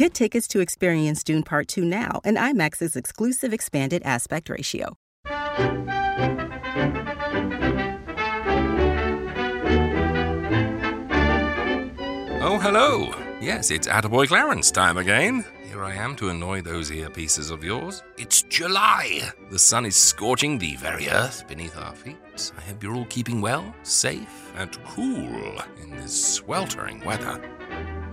Get tickets to experience Dune Part 2 now and IMAX's exclusive expanded aspect ratio. Oh, hello. Yes, it's Attaboy Clarence time again. Here I am to annoy those earpieces of yours. It's July. The sun is scorching the very earth beneath our feet. I hope you're all keeping well, safe, and cool in this sweltering weather.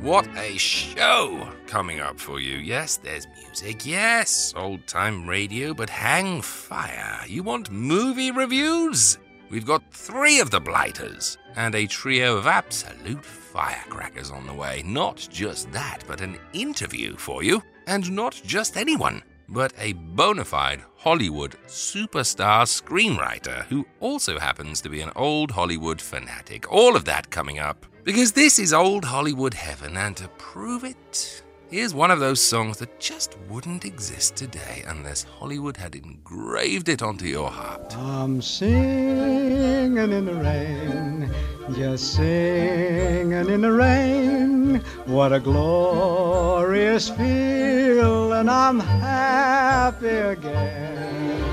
What a show coming up for you. Yes, there's music. Yes, old time radio, but hang fire. You want movie reviews? We've got three of the blighters and a trio of absolute firecrackers on the way. Not just that, but an interview for you. And not just anyone, but a bona fide Hollywood superstar screenwriter who also happens to be an old Hollywood fanatic. All of that coming up. Because this is old Hollywood heaven, and to prove it, here's one of those songs that just wouldn't exist today unless Hollywood had engraved it onto your heart. I'm singing in the rain, just singing in the rain. What a glorious feel, and I'm happy again.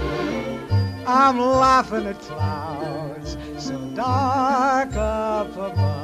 I'm laughing at clouds so dark up above.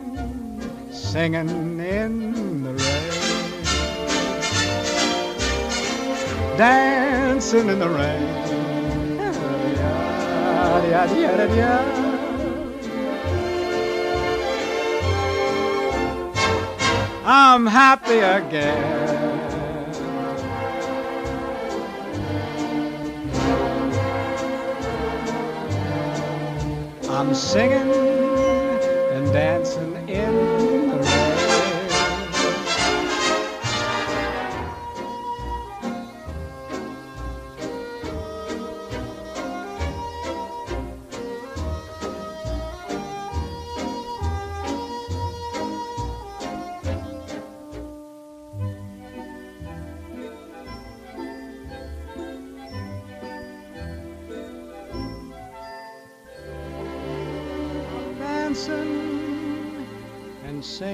singing in the rain, dancing in the rain. I'm happy again. I'm singing and dancing in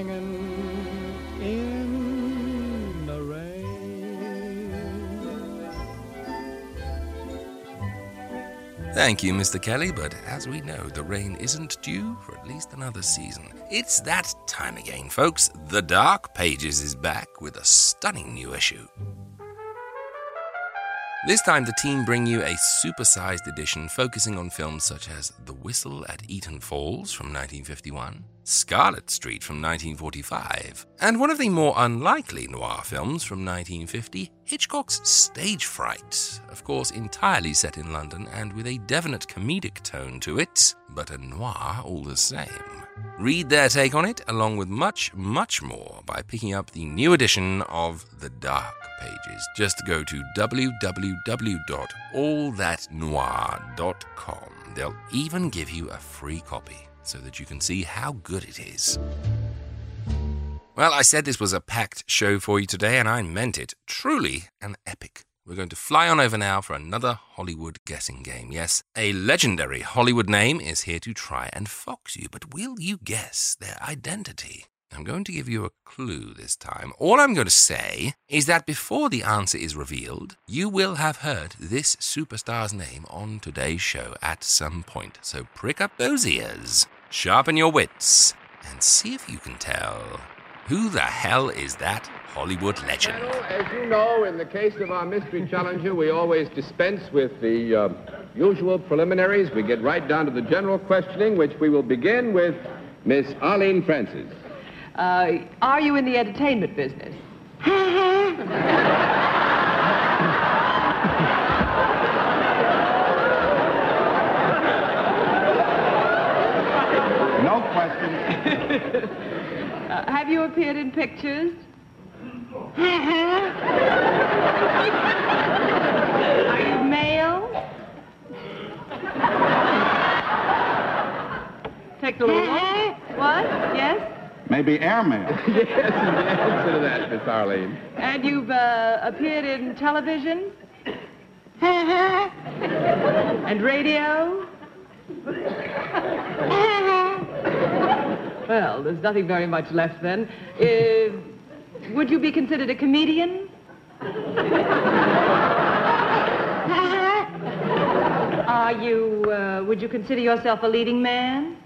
in the rain. Thank you, Mr. Kelly, but as we know, the rain isn't due for at least another season. It's that time again, folks. The Dark Pages is back with a stunning new issue. This time, the team bring you a supersized edition focusing on films such as The Whistle at Eaton Falls from 1951, Scarlet Street from 1945, and one of the more unlikely noir films from 1950, Hitchcock's Stage Fright. Of course, entirely set in London and with a definite comedic tone to it, but a noir all the same. Read their take on it, along with much, much more, by picking up the new edition of The Dark Pages. Just go to www.allthatnoir.com. They'll even give you a free copy so that you can see how good it is. Well, I said this was a packed show for you today, and I meant it. Truly an epic. We're going to fly on over now for another Hollywood guessing game. Yes, a legendary Hollywood name is here to try and fox you, but will you guess their identity? I'm going to give you a clue this time. All I'm going to say is that before the answer is revealed, you will have heard this superstar's name on today's show at some point. So prick up those ears, sharpen your wits, and see if you can tell Who the hell is that Hollywood legend? Well, as you know, in the case of our mystery challenger, we always dispense with the uh, usual preliminaries. We get right down to the general questioning, which we will begin with Miss Arlene Francis. Uh, are you in the entertainment business? No questions. Uh, have you appeared in pictures? are you male? Take the little one. What? Yes? Maybe airmail. yes, the answer to that, Miss Arlene. And you've uh, appeared in television? and radio? Well, there's nothing very much left then. Uh, would you be considered a comedian? Are you, uh, would you consider yourself a leading man?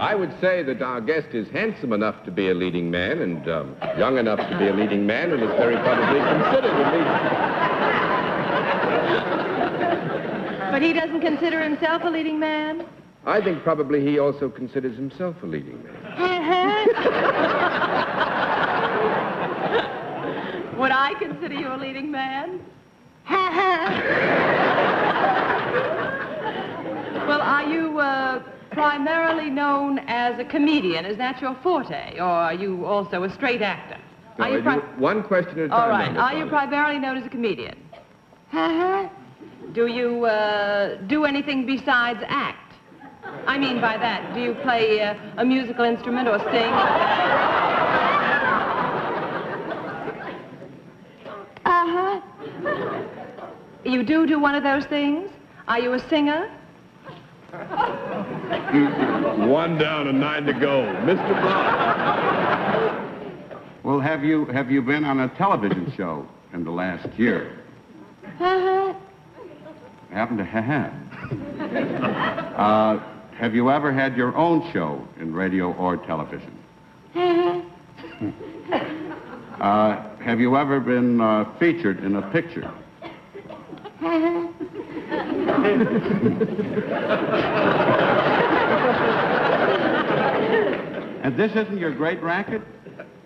I would say that our guest is handsome enough to be a leading man and um, young enough to be a leading man and is very probably considered a leading But he doesn't consider himself a leading man? I think probably he also considers himself a leading man. Would I consider you a leading man? well, are you uh, primarily known as a comedian? Is that your forte? Or are you also a straight actor? No, are you one question at a time. All right. Are you primarily known as a comedian? Do you uh, do anything besides act? I mean by that, do you play uh, a musical instrument or sing? Uh-huh. You do do one of those things? Are you a singer? One down and nine to go. Mr. Brown. Well, have you have you been on a television show in the last year? Uh-huh. Happen to have. uh, have you ever had your own show in radio or television? Uh, have you ever been uh, featured in a picture? and this isn't your great racket?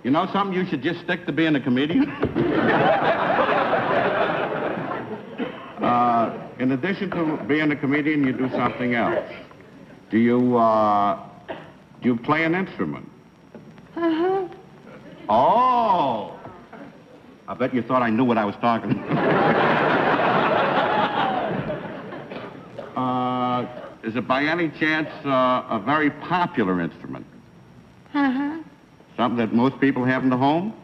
You know something? You should just stick to being a comedian. Uh, in addition to being a comedian, you do something else. Do you, uh, do you play an instrument? Uh-huh. Oh! I bet you thought I knew what I was talking about. uh, is it by any chance uh, a very popular instrument? Uh-huh. Something that most people have in the home?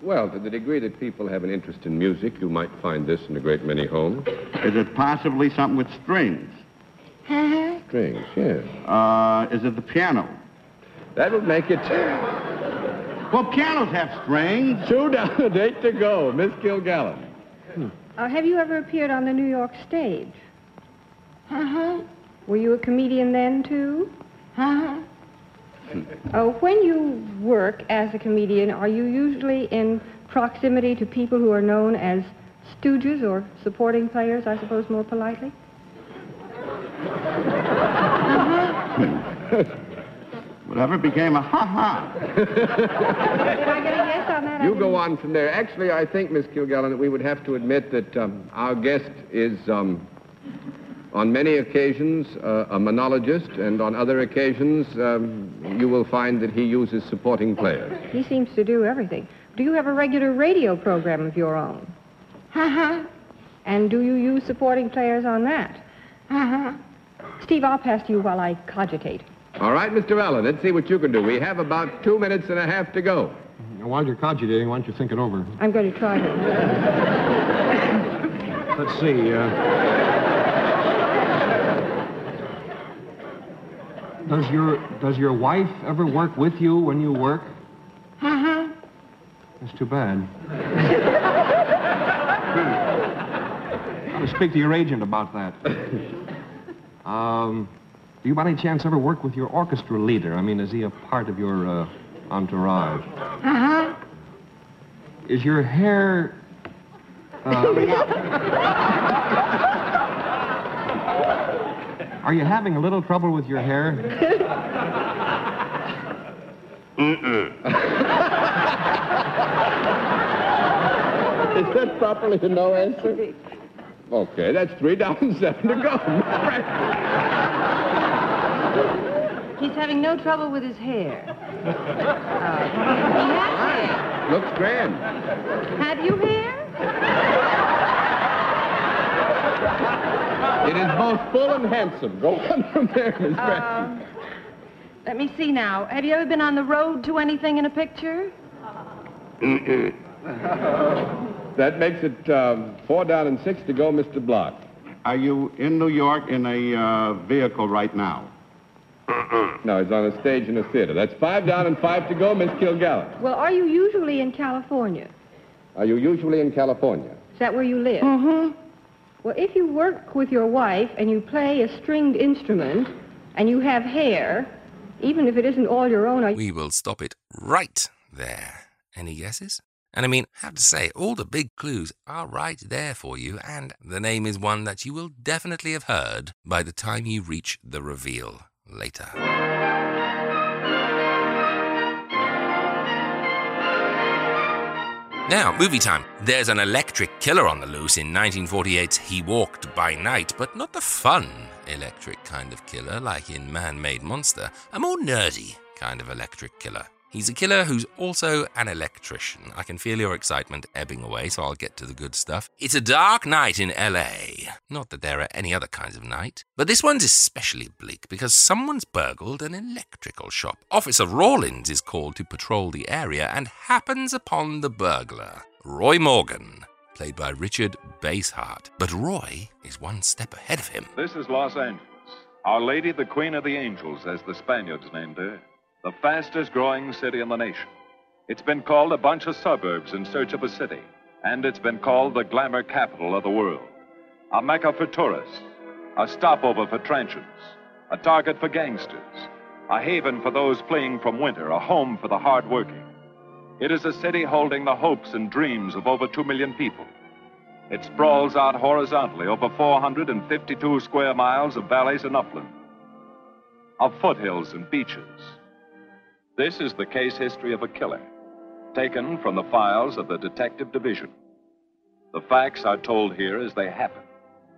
Well, to the degree that people have an interest in music, you might find this in a great many homes. Is it possibly something with strings? Huh? strings, yes. Uh, is it the piano? That would make it Well, pianos have strings. two down eight to go. Miss Kilgallen. Uh, have you ever appeared on the New York stage? Uh-huh. Were you a comedian then, too? Uh-huh. Uh, when you work as a comedian, are you usually in proximity to people who are known as stooges or supporting players, I suppose, more politely? Whatever became a ha-ha. Did I get a yes on that? You go on from there. Actually, I think, Miss Kilgallen, that we would have to admit that um, our guest is, um, on many occasions, uh, a monologist, and on other occasions, um, you will find that he uses supporting players. He seems to do everything. Do you have a regular radio program of your own? Uh-huh. And do you use supporting players on that? Uh-huh. Steve, I'll pass to you while I cogitate. All right, Mr. Allen, let's see what you can do. We have about two minutes and a half to go. While you're cogitating, why don't you think it over? I'm going to try to. Let's see. Uh, does your does your wife ever work with you when you work? Uh-huh. That's too bad. I'll speak to your agent about that. Um, do you by any chance ever work with your orchestra leader? I mean, is he a part of your uh, entourage? Uh-huh. Is your hair. Uh, are you having a little trouble with your hair? Is that properly a no answer? Okay, that's three down and seven to go. He's having no trouble with his hair. Oh. He has hair. Looks grand. Have you hair? It is both full and handsome. Go on from there, Miss Preston. Um, let me see now. Have you ever been on the road to anything in a picture? That makes it um, four down and six to go, Mr. Block. Are you in New York in a uh, vehicle right now? No, he's on a stage in a theater. That's five down and five to go, Miss Kilgallen. Well, are you usually in California? Are you usually in California? Is that where you live? Mm-hmm. Well, if you work with your wife and you play a stringed instrument and you have hair, even if it isn't all your own, We will stop it right there. Any guesses? And I mean, I have to say, all the big clues are right there for you, and the name is one that you will definitely have heard by the time you reach the reveal later. Now, movie time. There's an electric killer on the loose in 1948's He Walked by Night, but not the fun electric kind of killer like in Man Made Monster, a more nerdy kind of electric killer. He's a killer who's also an electrician. I can feel your excitement ebbing away, so I'll get to the good stuff. It's a dark night in LA. Not that there are any other kinds of night, but this one's especially bleak because someone's burgled an electrical shop. Officer Rawlins is called to patrol the area and happens upon the burglar, Roy Morgan, played by Richard Basehart. But Roy is one step ahead of him. This is Los Angeles. Our Lady, the Queen of the Angels, as the Spaniards named her. The fastest growing city in the nation. It's been called a bunch of suburbs in search of a city. And it's been called the glamour capital of the world. A mecca for tourists. A stopover for transients. A target for gangsters. A haven for those fleeing from winter. A home for the hardworking. It is a city holding the hopes and dreams of over two million people. It sprawls out horizontally over 452 square miles of valleys and upland, of foothills and beaches. This is the case history of a killer, taken from the files of the Detective Division. The facts are told here as they happen.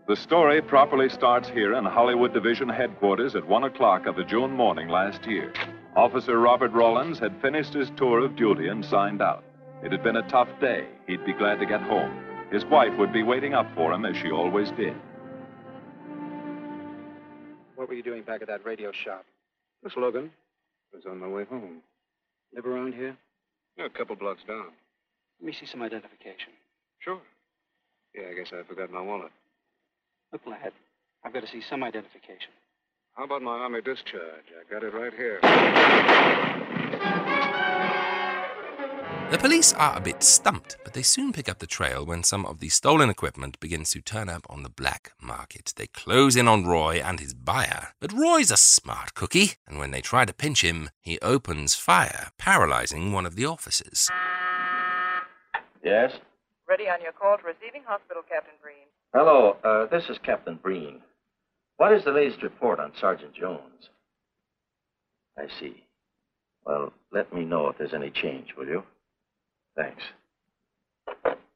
The story properly starts here in Hollywood Division headquarters at 1 o'clock of a June morning last year. Officer Robert Rawlins had finished his tour of duty and signed out. It had been a tough day. He'd be glad to get home. His wife would be waiting up for him as she always did. What were you doing back at that radio shop? Miss Logan was on my way home. Live around here? Yeah, a couple blocks down. Let me see some identification. Sure. Yeah, I guess I forgot my wallet. Look, lad, I've got to see some identification. How about my army discharge? I got it right here. The police are a bit stumped, but they soon pick up the trail when some of the stolen equipment begins to turn up on the black market. They close in on Roy and his buyer, but Roy's a smart cookie, and when they try to pinch him, he opens fire, paralyzing one of the officers. Yes? Ready on your call to receiving hospital, Captain Breen. Hello, uh, this is Captain Breen. What is the latest report on Sergeant Jones? I see. Well, let me know if there's any change, will you? Thanks.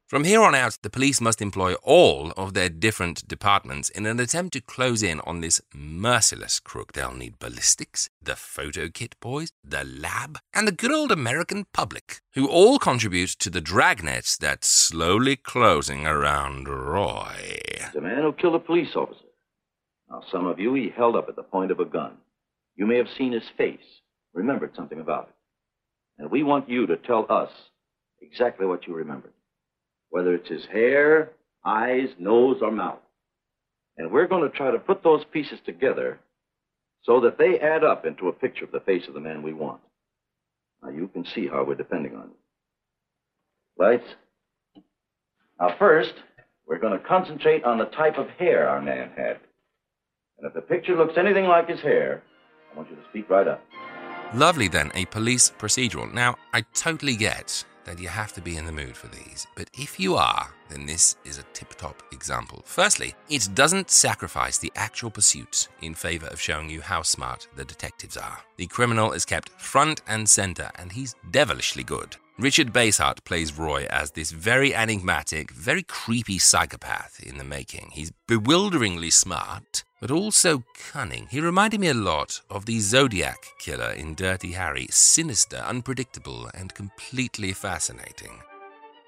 From here on out, the police must employ all of their different departments in an attempt to close in on this merciless crook. They'll need ballistics, the photo kit boys, the lab, and the good old American public, who all contribute to the dragnet that's slowly closing around Roy. The man who killed a police officer. Now, some of you he held up at the point of a gun. You may have seen his face, remembered something about it. And we want you to tell us exactly what you remembered. Whether it's his hair, eyes, nose, or mouth. And we're going to try to put those pieces together so that they add up into a picture of the face of the man we want. Now, you can see how we're depending on you. Lights? Now, first, we're going to concentrate on the type of hair our man had. And if the picture looks anything like his hair, I want you to speak right up. Lovely then, a police procedural. Now, I totally get that you have to be in the mood for these, but if you are, then this is a tip top example. Firstly, it doesn't sacrifice the actual pursuit in favor of showing you how smart the detectives are. The criminal is kept front and center, and he's devilishly good. Richard Basehart plays Roy as this very enigmatic, very creepy psychopath in the making. He's bewilderingly smart, but also cunning. He reminded me a lot of the Zodiac killer in Dirty Harry sinister, unpredictable, and completely fascinating.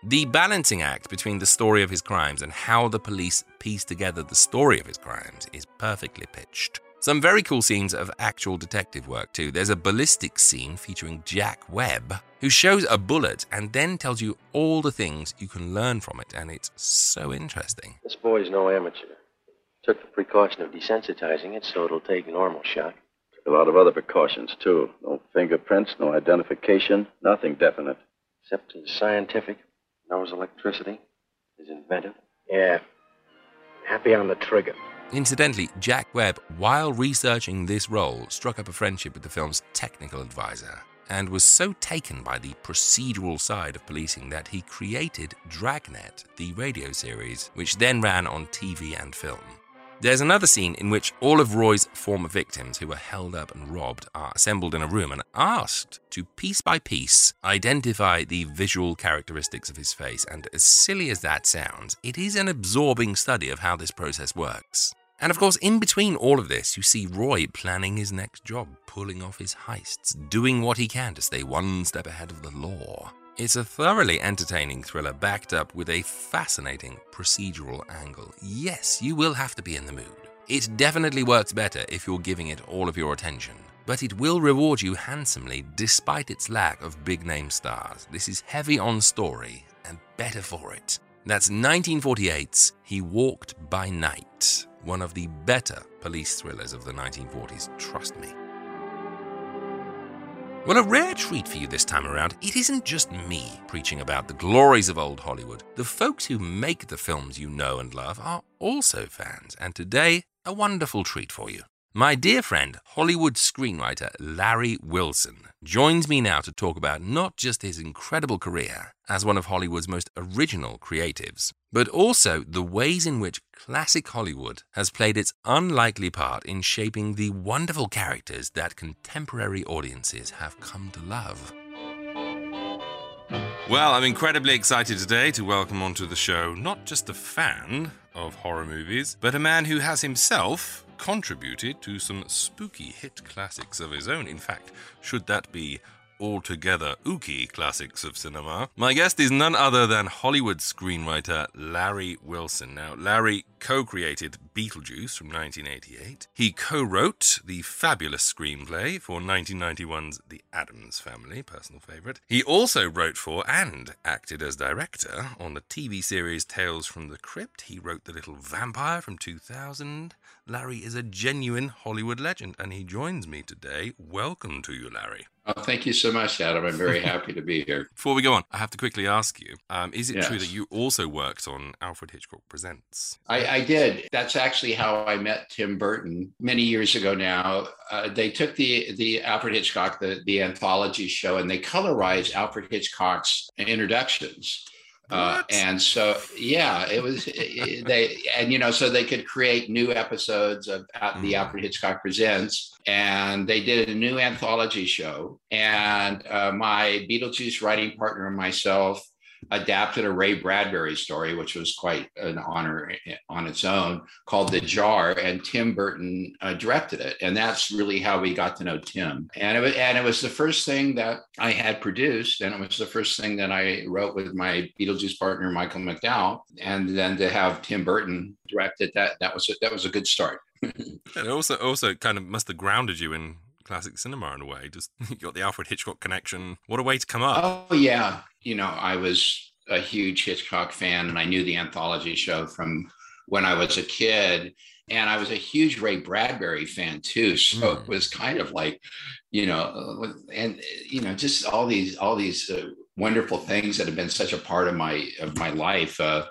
The balancing act between the story of his crimes and how the police piece together the story of his crimes is perfectly pitched. Some very cool scenes of actual detective work, too. There's a ballistic scene featuring Jack Webb, who shows a bullet and then tells you all the things you can learn from it, and it's so interesting. This boy's no amateur. Took the precaution of desensitizing it so it'll take normal shock. A lot of other precautions, too. No fingerprints, no identification, nothing definite. Except he's scientific, knows electricity, is inventive. Yeah. Happy on the trigger. Incidentally, Jack Webb, while researching this role, struck up a friendship with the film's technical advisor and was so taken by the procedural side of policing that he created Dragnet, the radio series, which then ran on TV and film. There's another scene in which all of Roy's former victims who were held up and robbed are assembled in a room and asked to piece by piece identify the visual characteristics of his face. And as silly as that sounds, it is an absorbing study of how this process works. And of course, in between all of this, you see Roy planning his next job, pulling off his heists, doing what he can to stay one step ahead of the law. It's a thoroughly entertaining thriller backed up with a fascinating procedural angle. Yes, you will have to be in the mood. It definitely works better if you're giving it all of your attention, but it will reward you handsomely despite its lack of big name stars. This is heavy on story and better for it. That's 1948's He Walked by Night, one of the better police thrillers of the 1940s, trust me. Well, a rare treat for you this time around. It isn't just me preaching about the glories of old Hollywood. The folks who make the films you know and love are also fans, and today, a wonderful treat for you. My dear friend, Hollywood screenwriter Larry Wilson, joins me now to talk about not just his incredible career as one of Hollywood's most original creatives, but also the ways in which classic Hollywood has played its unlikely part in shaping the wonderful characters that contemporary audiences have come to love. Well, I'm incredibly excited today to welcome onto the show not just a fan of horror movies, but a man who has himself contributed to some spooky hit classics of his own. In fact, should that be altogether ooky classics of cinema. My guest is none other than Hollywood screenwriter Larry Wilson. Now, Larry co created Beetlejuice from 1988. He co wrote the fabulous screenplay for 1991's The Addams Family, personal favorite. He also wrote for and acted as director on the TV series Tales from the Crypt. He wrote The Little Vampire from 2000. Larry is a genuine Hollywood legend, and he joins me today. Welcome to you, Larry. Oh, thank you so much, Adam. I'm very happy to be here. Before we go on, I have to quickly ask you um, is it Yes. true that you also worked on Alfred Hitchcock Presents? I, I did. That's actually how I met Tim Burton many years ago now. Uh, they took the the Alfred Hitchcock, the, the anthology show, and they colorized Alfred Hitchcock's introductions. Uh, and so, yeah, it was it- they, and you know, so they could create new episodes of uh, the Alfred Hitchcock Presents, and they did a new anthology show. And uh, my Beetlejuice writing partner and myself adapted a Ray Bradbury story, which was quite an honor on its own, called The Jar, and Tim Burton uh, directed it. And that's really how we got to know Tim. And it, was, and it was the first thing that I had produced, and it was the first thing that I wrote with my Beetlejuice partner, Michael McDowell. And then to have Tim Burton direct it, that, that, was, a, that was a good start. And also, also kind of must have grounded you in classic cinema in a way. Just you got the Alfred Hitchcock connection. What a way to come up. Oh yeah, you know, I was a huge Hitchcock fan, and I knew the anthology show from when I was a kid, and I was a huge Ray Bradbury fan too. So it was kind of like, you know, and you know, just all these all these uh, wonderful things that have been such a part of my of my life. Uh,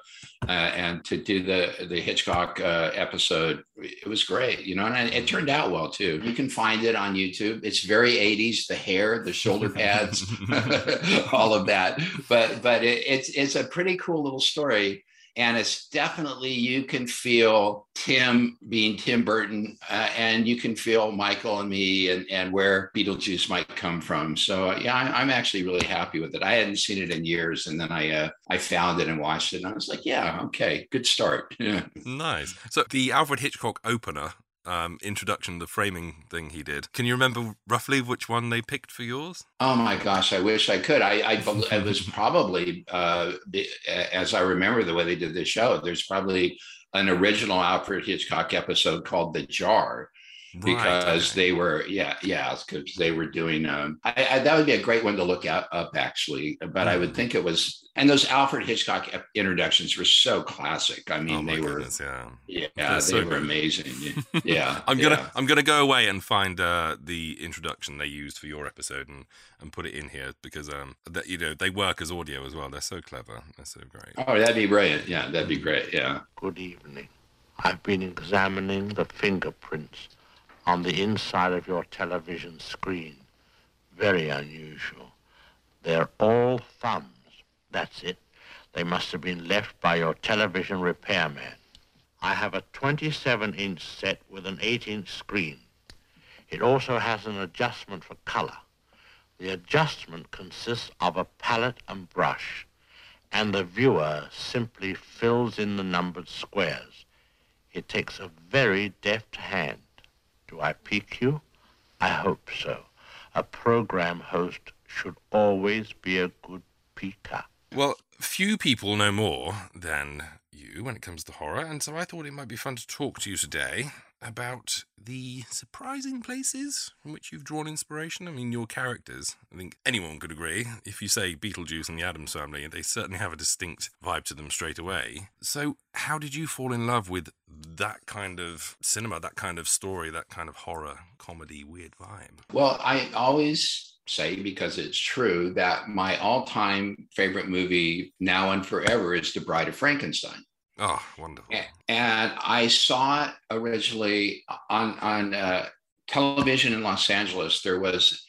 uh, and to do the the Hitchcock uh, episode, it was great, you know, and it turned out well too. You can find it on YouTube. It's very 80s, the hair, the shoulder pads, all of that. But but it, it's it's a pretty cool little story and it's definitely you can feel Tim being Tim Burton, uh, and you can feel Michael and me, and and where Beetlejuice might come from. So yeah, I, am actually really happy with it. I hadn't seen it in years, and then I uh, I found it and watched it, and I was like, yeah, okay, good start. nice. So the Alfred Hitchcock opener um, introduction, the framing thing he did. Can you remember roughly which one they picked for yours? Oh my gosh, I wish I could. I, I it was probably uh, as I remember the way they did the show. There's probably an original Alfred Hitchcock episode called "The Jar." Because okay. they were yeah yeah because they were doing um I, I, that would be a great one to look at, up actually but mm. i would mm. think it was and those alfred hitchcock introductions were so classic i mean oh they goodness, were yeah yeah They're they so were good. amazing yeah i'm gonna yeah. i'm gonna go away and find uh the introduction they used for your episode and and put it in here because um that you know they work as audio as well they're so clever they're so great oh that'd be brilliant yeah that'd be great yeah good evening i've been examining the fingerprints on the inside of your television screen. Very unusual. They're all thumbs. That's it. They must have been left by your television repairman. I have a 27-inch set with an 8-inch screen. It also has an adjustment for color. The adjustment consists of a palette and brush, and the viewer simply fills in the numbered squares. It takes a very deft hand. Do I pique you? I hope so. A program host should always be a good picker. Well, few people know more than you when it comes to horror, and so I thought it might be fun to talk to you today about the surprising places from which you've drawn inspiration. I mean, your characters, I think anyone could agree. If you say Beetlejuice and the Addams family, they certainly have a distinct vibe to them straight away. So, how did you fall in love with that kind of cinema, that kind of story, that kind of horror, comedy, weird vibe? Well, I always say because it's true that my all-time favorite movie now and forever is The Bride of Frankenstein. Oh, wonderful! And I saw it originally on on uh, television in Los Angeles. There was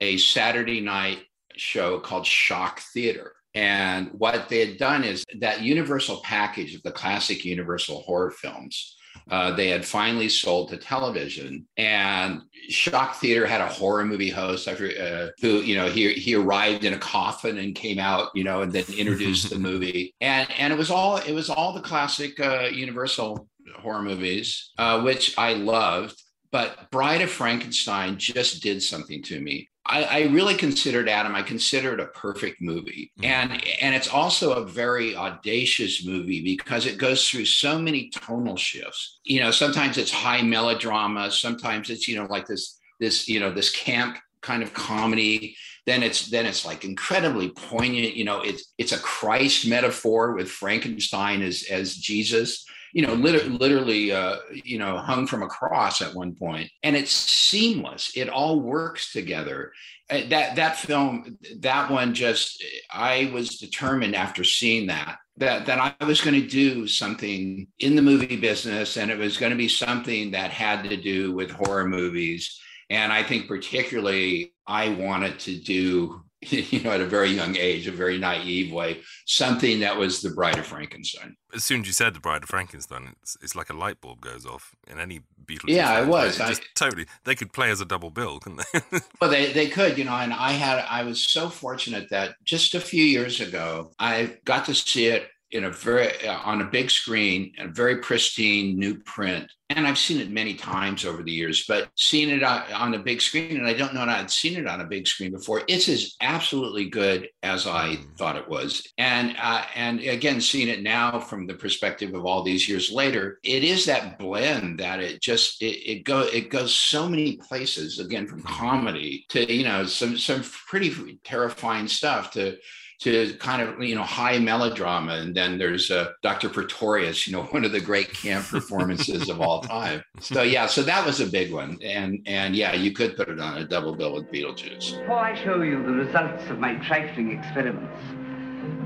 a Saturday night show called Shock Theater. And what they had done is that Universal package of the classic Universal horror films uh, they had finally sold to television. And Shock Theater had a horror movie host uh, who, you know, he, he arrived in a coffin and came out, you know, and then introduced the movie. And and it was all it was all the classic uh, Universal horror movies, uh, which I loved. But Bride of Frankenstein just did something to me. I, I, really considered Adam. I consider it a perfect movie, mm-hmm. and and it's also a very audacious movie because it goes through so many tonal shifts. You know, sometimes it's high melodrama, sometimes it's you know like this this you know this camp kind of comedy. Then it's then it's like incredibly poignant. You know, it's it's a Christ metaphor with Frankenstein as as Jesus you know, liter- literally, uh, you know, hung from a cross at one point, and it's seamless. It all works together. Uh, that that film, that one, just I was determined after seeing that that that I was going to do something in the movie business, and it was going to be something that had to do with horror movies. And I think particularly I wanted to do you know, at a very young age, a very naive way, something that was the Bride of Frankenstein. As soon as you said the Bride of Frankenstein, it's, it's like a light bulb goes off in any Beatles. Yeah, it was. Just, totally. They could play as a double bill, couldn't they? well, they, they could, you know, and I had, I was so fortunate that just a few years ago, I got to see it in a very uh, on a big screen, a very pristine new print. And I've seen it many times over the years, but seeing it on a big screen, and I don't know that I'd seen it on a big screen before. It's as absolutely good as I mm. thought it was, and uh, and again, seeing it now from the perspective of all these years later, it is that blend that it just it, it go it goes so many places. Again, from mm-hmm. comedy to you know some some pretty terrifying stuff to to kind of you know high melodrama and then there's uh, dr pretorius you know one of the great camp performances of all time so yeah so that was a big one and and yeah you could put it on a double bill with beetlejuice before i show you the results of my trifling experiments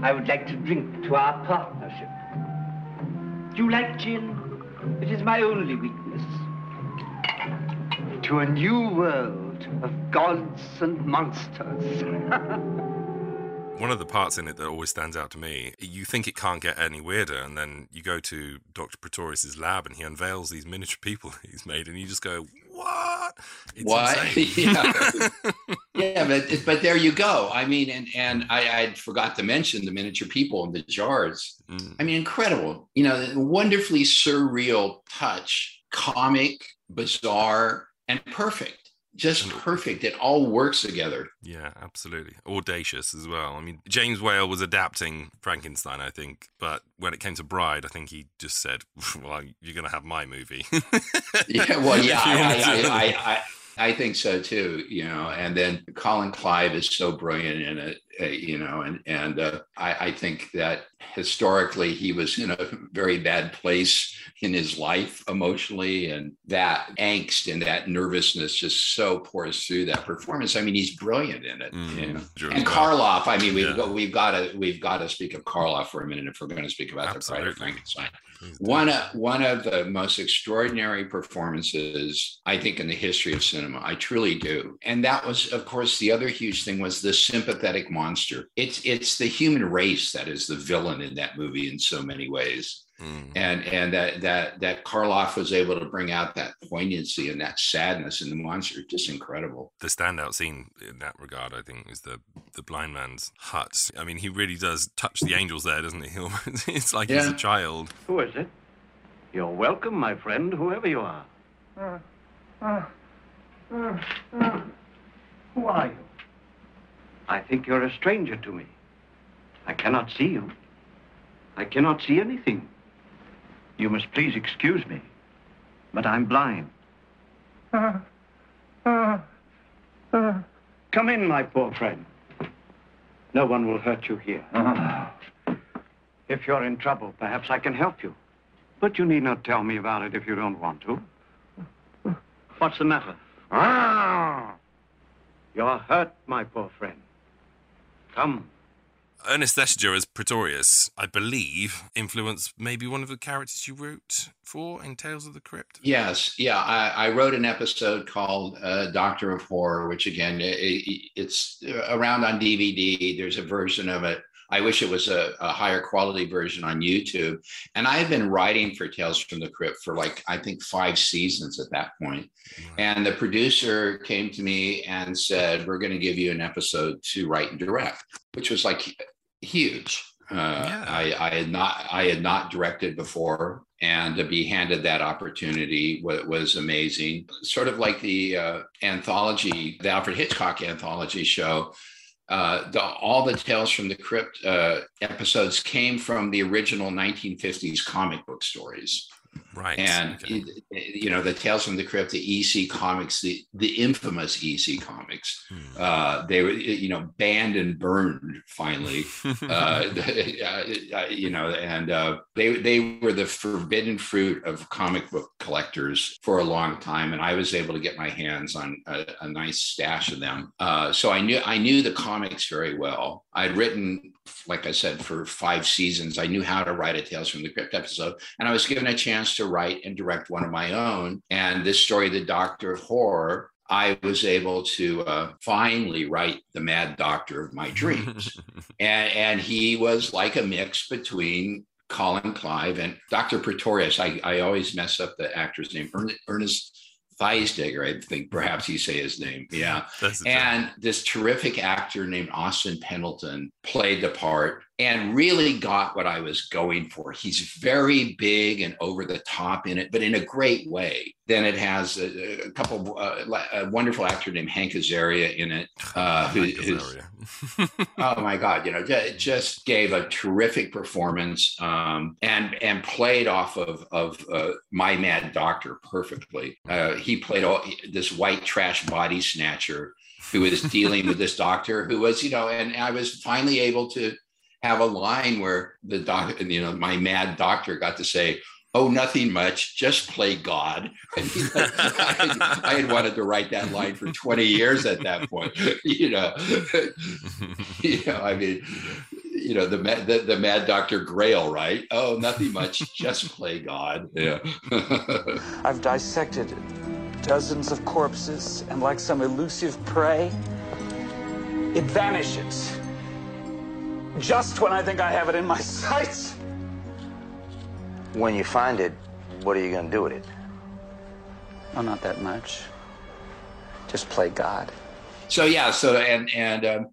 i would like to drink to our partnership Do you like gin? It is my only weakness. To a new world of gods and monsters. One of the parts in it that always stands out to me, you think it can't get any weirder, and then you go to Dr. Pretorius's lab and he unveils these miniature people he's made, and you just go, "What? It's Why? yeah, yeah, but but there you go. I mean, and and I, I forgot to mention the miniature people in the jars. Mm. I mean, incredible. You know, wonderfully surreal touch, comic, bizarre, and perfect. Just perfect. It all works together. Yeah, absolutely. Audacious as well. I mean, James Whale was adapting Frankenstein, I think, but when it came to Bride, I think he just said, "Well, you're going to have my movie." yeah, well, yeah, I, I. I, I, think so too. You know, and then Colin Clive is so brilliant in it. Uh, you know, and and uh, I, I think that historically he was in a very bad place in his life emotionally, and that angst and that nervousness just so pours through that performance. I mean, he's brilliant in it. you know? Sure And. Karloff. I mean, we've Yeah. got we've got to we've got to speak of Karloff for a minute if we're going to speak about the Bride of Absolutely. Frankenstein. One of, one of the most extraordinary performances, I think, in the history of cinema. I truly do. And that was, of course, the other huge thing was the sympathetic monster. It's it's the human race that is the villain in that movie in so many ways. Mm-hmm. And and that that that Karloff was able to bring out that poignancy and that sadness in the monster, is just incredible. the standout scene in that regard, I think, is the the blind man's hut. I mean, he really does touch the angels there, doesn't he? it's like he's a child. Who is it? You're welcome, my friend, whoever you are. Uh, uh, uh, who are you? I think you're a stranger to me. I cannot see you. I cannot see anything. You must please excuse me, but I'm blind. Ah, ah, ah. Come in, my poor friend. No one will hurt you here. If you're in trouble, perhaps I can help you. But you need not tell me about it if you don't want to. What's the matter? Ah! You're hurt, my poor friend. Come. Ernest Thesiger as Pretorius, I believe, influenced maybe one of the characters you wrote for in Tales of the Crypt. Yes, yeah. I, I wrote an episode called uh, Doctor of Horror, which again, i i- it's around on DVD. There's a version of it. I wish it was a, a higher quality version on YouTube. And I had been writing for Tales from the Crypt for like, I think, five seasons at that point. And the producer came to me and said, We're going to give you an episode to write and direct, which was like huge. Uh, I, I had not I had not directed before, and to be handed that opportunity was, was amazing. Sort of like the uh, anthology, the Alfred Hitchcock anthology show. Uh, the, all the Tales from the Crypt uh, episodes came from the original 1950s comic book stories. Right. And it- you know the Tales from the Crypt, the EC comics, the the infamous EC comics, uh, they were you know banned and burned finally. uh, uh, you know, and uh, they they were the forbidden fruit of comic book collectors for a long time, and I was able to get my hands on a, a nice stash of them. Uh, so I knew I knew the comics very well. I'd written, like I said, for five seasons. I knew how to write a Tales from the Crypt episode, and I was given a chance to write and direct one of my own. And this story, The Doctor of Horror. I was able to uh, finally write the mad doctor of my dreams and and he was like a mix between Colin Clive and Dr. Pretorius. I, I always mess up the actor's name, Ernest Theisdegger, I think perhaps you say his name. Yeah. And this terrific actor named Austin Pendleton played the part and really got what I was going for. He's very big and over the top in it, but in a great way. Then it has a, a couple, uh, a wonderful actor named Hank Azaria in it, uh, who, who's oh my god you know ju- just gave a terrific performance um, and and played off of of uh, my mad doctor perfectly uh, he played all, this white trash body snatcher who was dealing with this doctor who was you know and i was finally able to have a line where the doctor, you know my mad doctor got to say Oh, nothing much. Just play God. I, mean, I, I had wanted to write that line for 20 years at that point. You know, you know, I mean, you know the, ma- the the Mad Doctor Grail, right? Oh, nothing much, just play God. Yeah. I've dissected dozens of corpses, and like some elusive prey, it vanishes. Just when I think I have it in my sights. When you find it, what are you going to do with it? Oh, not that much. Just play God. so yeah, so and and um,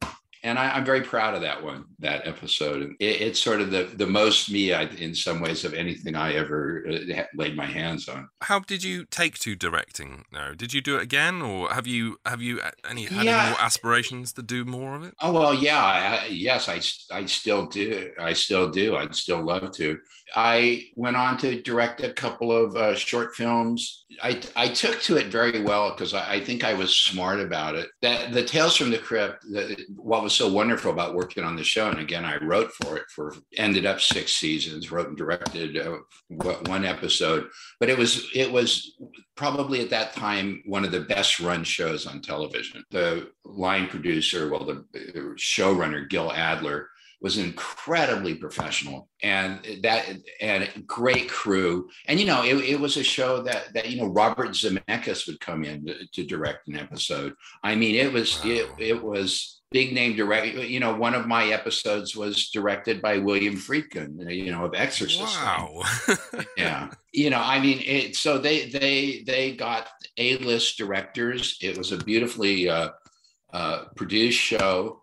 and I, I'm very proud of that one, that episode. It, it's sort of the the most me, I, in some ways, of anything I ever uh, laid my hands on. How did you take to directing? No, did you do it again, or have you have you uh, any had Yeah. any more aspirations to do more of it? Oh well, yeah, I, yes, I, I still do. I still do. I'd still love to. I went on to direct a couple of uh, short films. I I took to it very well because I, I think I was smart about it. That the Tales from the Crypt. The, what was so wonderful about working on the show, and again, I wrote for it for ended up six seasons. Wrote and directed uh, one episode, but it was it was probably at that time one of the best run shows on television. The line producer, well, the uh, showrunner Gil Adler was incredibly professional and that and great crew and you know it, it was a show that that you know robert zemeckis would come in to, to direct an episode i mean it was it, it was big name director. you know one of my episodes was directed by william friedkin you know of exorcist Wow. yeah you know i mean it so they they they got a-list directors it was a beautifully uh, uh, produced show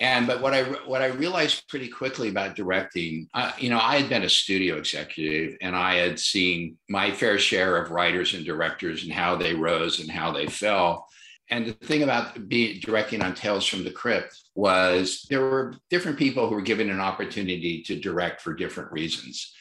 and but what i what i realized pretty quickly about directing uh, you know i had been a studio executive and i had seen my fair share of writers and directors and how they rose and how they fell and the thing about being directing on Tales from the Crypt was there were different people who were given an opportunity to direct for different reasons.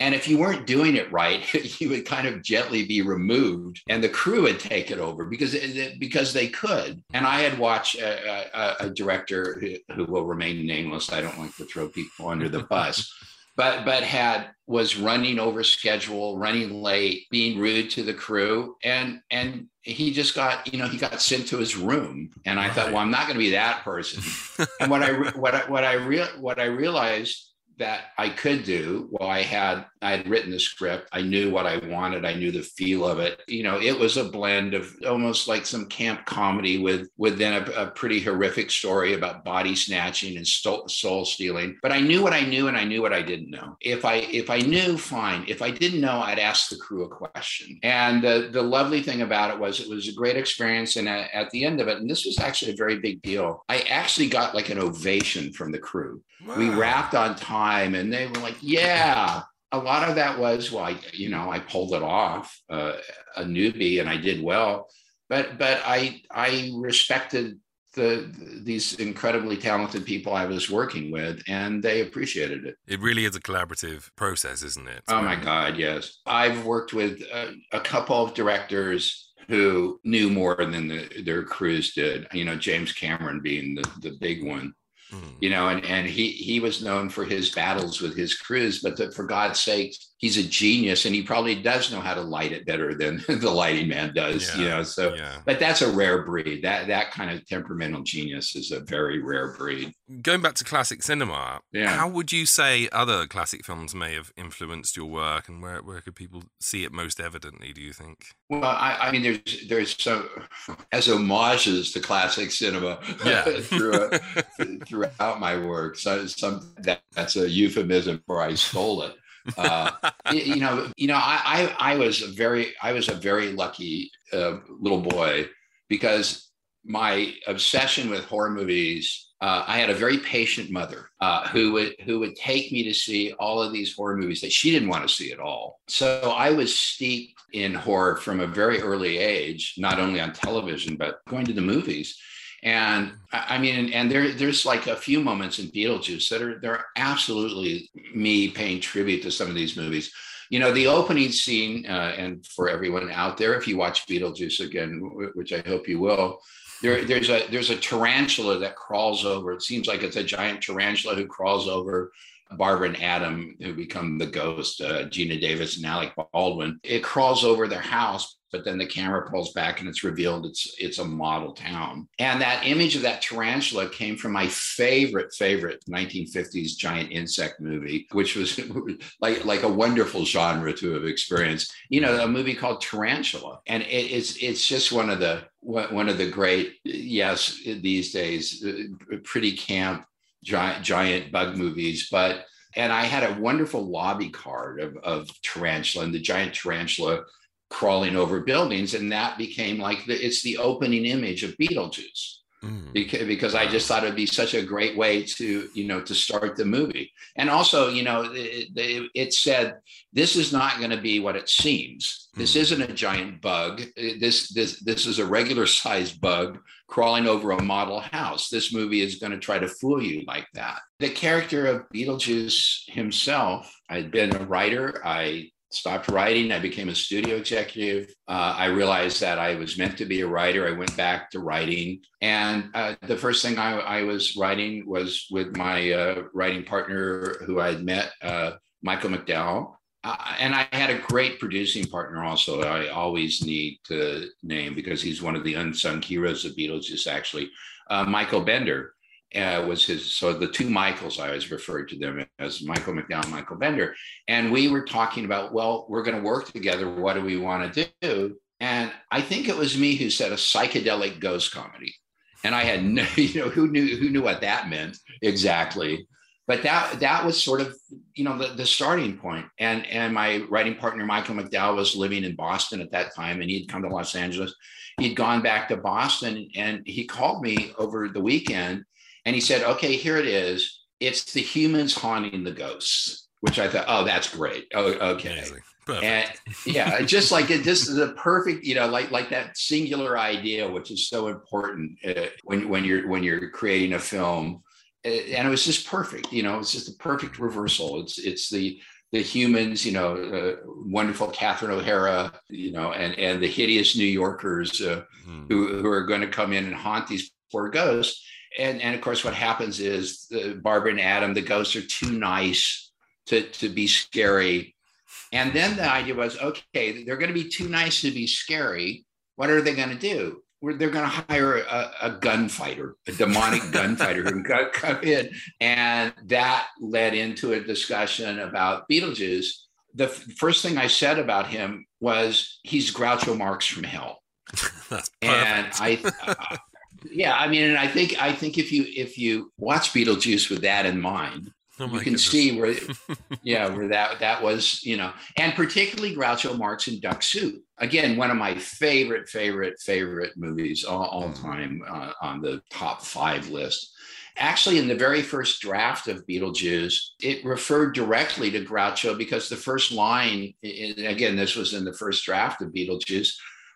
And if you weren't doing it right, you would kind of gently be removed, and the crew would take it over because eh, eh, because they could. And I had watched a, a, a director who, who will remain nameless. I don't like to throw people under the bus, but but had was running over schedule, running late, being rude to the crew, and and he just got you know he got sent to his room. And I thought, well, I'm not going to be that person. and what I what I what I real what I realized that I could do. Well, I had I had written the script. I knew what I wanted. I knew the feel of it. You know, it was a blend of almost like some camp comedy with with then a, a pretty horrific story about body snatching and sto- soul stealing. But I knew what I knew, and I knew what I didn't know. If I if I knew, fine. If I didn't know, I'd ask the crew a question. And the the lovely thing about it was it was a great experience. And at, at the end of it, and this was actually a very big deal. I actually got like an ovation from the crew. We Wow. wrapped on time, and they were like, "Yeah." A lot of that was, well, I, you know, I pulled it off, uh, a newbie, and I did well. But but I I respected the these incredibly talented people I was working with, and they appreciated it. It really is a collaborative process, isn't it? Oh my God, yes. I've worked with a, a couple of directors who knew more than the, their crews did. You know, James Cameron being the, the big one. You know, and, and he he was known for his battles with his crews, but that for God's sake, he's a genius, and he probably does know how to light it better than the lighting man does. you know, so yeah. but that's a rare breed. That that kind of temperamental genius is a very rare breed. Going back to classic cinema, Yeah. how would you say other classic films may have influenced your work, and where where could people see it most evidently? Do you think? Well, I, I mean, there's there's so as homages to classic cinema Yeah. through, throughout my work. So some that, that's a euphemism for I stole it. Uh, you know, you know, I, I I was a very I was a very lucky uh, little boy because my obsession with horror movies. Uh, I had a very patient mother uh, who would who would take me to see all of these horror movies that she didn't want to see at all. So I was steeped in horror from a very early age, not only on television but going to the movies. And I mean, and there, there's like a few moments in Beetlejuice that are they're absolutely me paying tribute to some of these movies. You know, the opening scene, uh, and for everyone out there, if you watch Beetlejuice again, wh- which I hope you will, there, there's a there's a tarantula that crawls over. It seems like it's a giant tarantula who crawls over Barbara and Adam, who become the ghost, uh, Geena Davis and Alec Baldwin. It crawls over their house, but then the camera pulls back and it's revealed it's it's a model town. And that image of that tarantula came from my favorite favorite 1950s giant insect movie, which was like like a wonderful genre to have experienced. You know, a movie called Tarantula, and it, it's it's just one of the one of the great yes these days uh, pretty camp giant giant bug movies, but and I had a wonderful lobby card of, of tarantula and the giant tarantula crawling over buildings, and that became like the, it's the opening image of Beetlejuice. Mm. Because, because I just thought it'd be such a great way to you know to start the movie, and also you know it, it, it said this is not going to be what it seems. This mm. isn't a giant bug. This this this is a regular sized bug crawling over a model house. This movie is going to try to fool you like that. The character of Beetlejuice himself. I'd been a writer. I stopped writing. I became a studio executive. Uh, I realized that I was meant to be a writer. I went back to writing. And uh, the first thing I, I, was writing was with my uh, writing partner who I had met, uh, Michael McDowell. Uh, and I had a great producing partner also. I always need to name because he's one of the unsung heroes of Beetlejuice, actually, uh, Michael Bender uh, was his. So the two Michaels, I always referred to them as Michael McDowell, Michael Bender. And we were talking about, well, we're going to work together. What do we want to do? And I think it was me who said a psychedelic ghost comedy. And I had no, you know, who knew who knew what that meant exactly. But that that was sort of, you know, the, the starting point. And and my writing partner Michael McDowell was living in Boston at that time, and he'd come to Los Angeles. He'd gone back to Boston, and he called me over the weekend and he said, okay, here it is. It's the humans haunting the ghosts, which I thought, oh, that's great. Oh, okay. And yeah, just like it, this is a perfect, you know, like like that singular idea, which is so important uh, when when you're when you're creating a film. And it was just perfect, you know, it's just the perfect reversal. It's it's the the humans, you know, uh, wonderful Catherine O'Hara, you know, and and the hideous New Yorkers uh, mm. who who are going to come in and haunt these poor ghosts and and of course what happens is the barbara and adam the ghosts are too nice to to be scary and then the idea was okay they're going to be too nice to be scary what are they going to do they're going to hire a, a gunfighter, a demonic gunfighter who can come in. And that led into a discussion about Beetlejuice. The f- first thing I said about him was he's Groucho Marx from hell. and I, yeah, I mean, and I think I think if you if you watch Beetlejuice with that in mind, oh you can goodness. see where, yeah, where that that was, you know, and particularly Groucho Marx and Duck Soup. Again, one of my favorite, favorite, favorite movies all, all mm. time uh, on the top five list. Actually, in the very first draft of Beetlejuice, it referred directly to Groucho because the first line, again, this was in the first draft of Beetlejuice.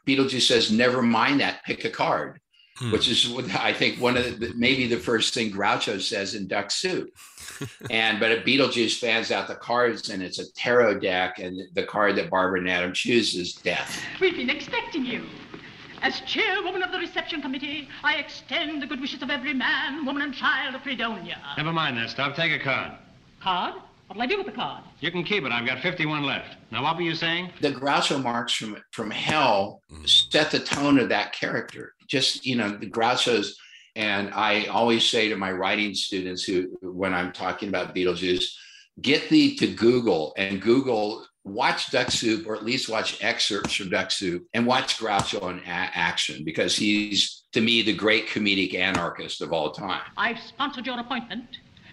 Beetlejuice says, "Never mind that, pick a card." Hmm. which is I think one of the maybe the first thing Groucho says in Duck Soup. and but a Beetlejuice fans out the cards, and it's a tarot deck, and the card that Barbara and Adam choose is death. We've been expecting you. As chairwoman of the reception committee, I extend the good wishes of every man, woman, and child of Fredonia. Never mind that stuff. Take a card. Card? What'll I do with the card? You can keep it. I've got 51 left. Now, what were you saying? The Groucho Marx from from Hell set the tone of that character just you know the Groucho's. And I always say to my writing students who, when I'm talking about Beetlejuice, get thee to Google and Google watch Duck Soup or at least watch excerpts from Duck Soup and watch Groucho in a- action because he's to me the great comedic anarchist of all time. I've sponsored your appointment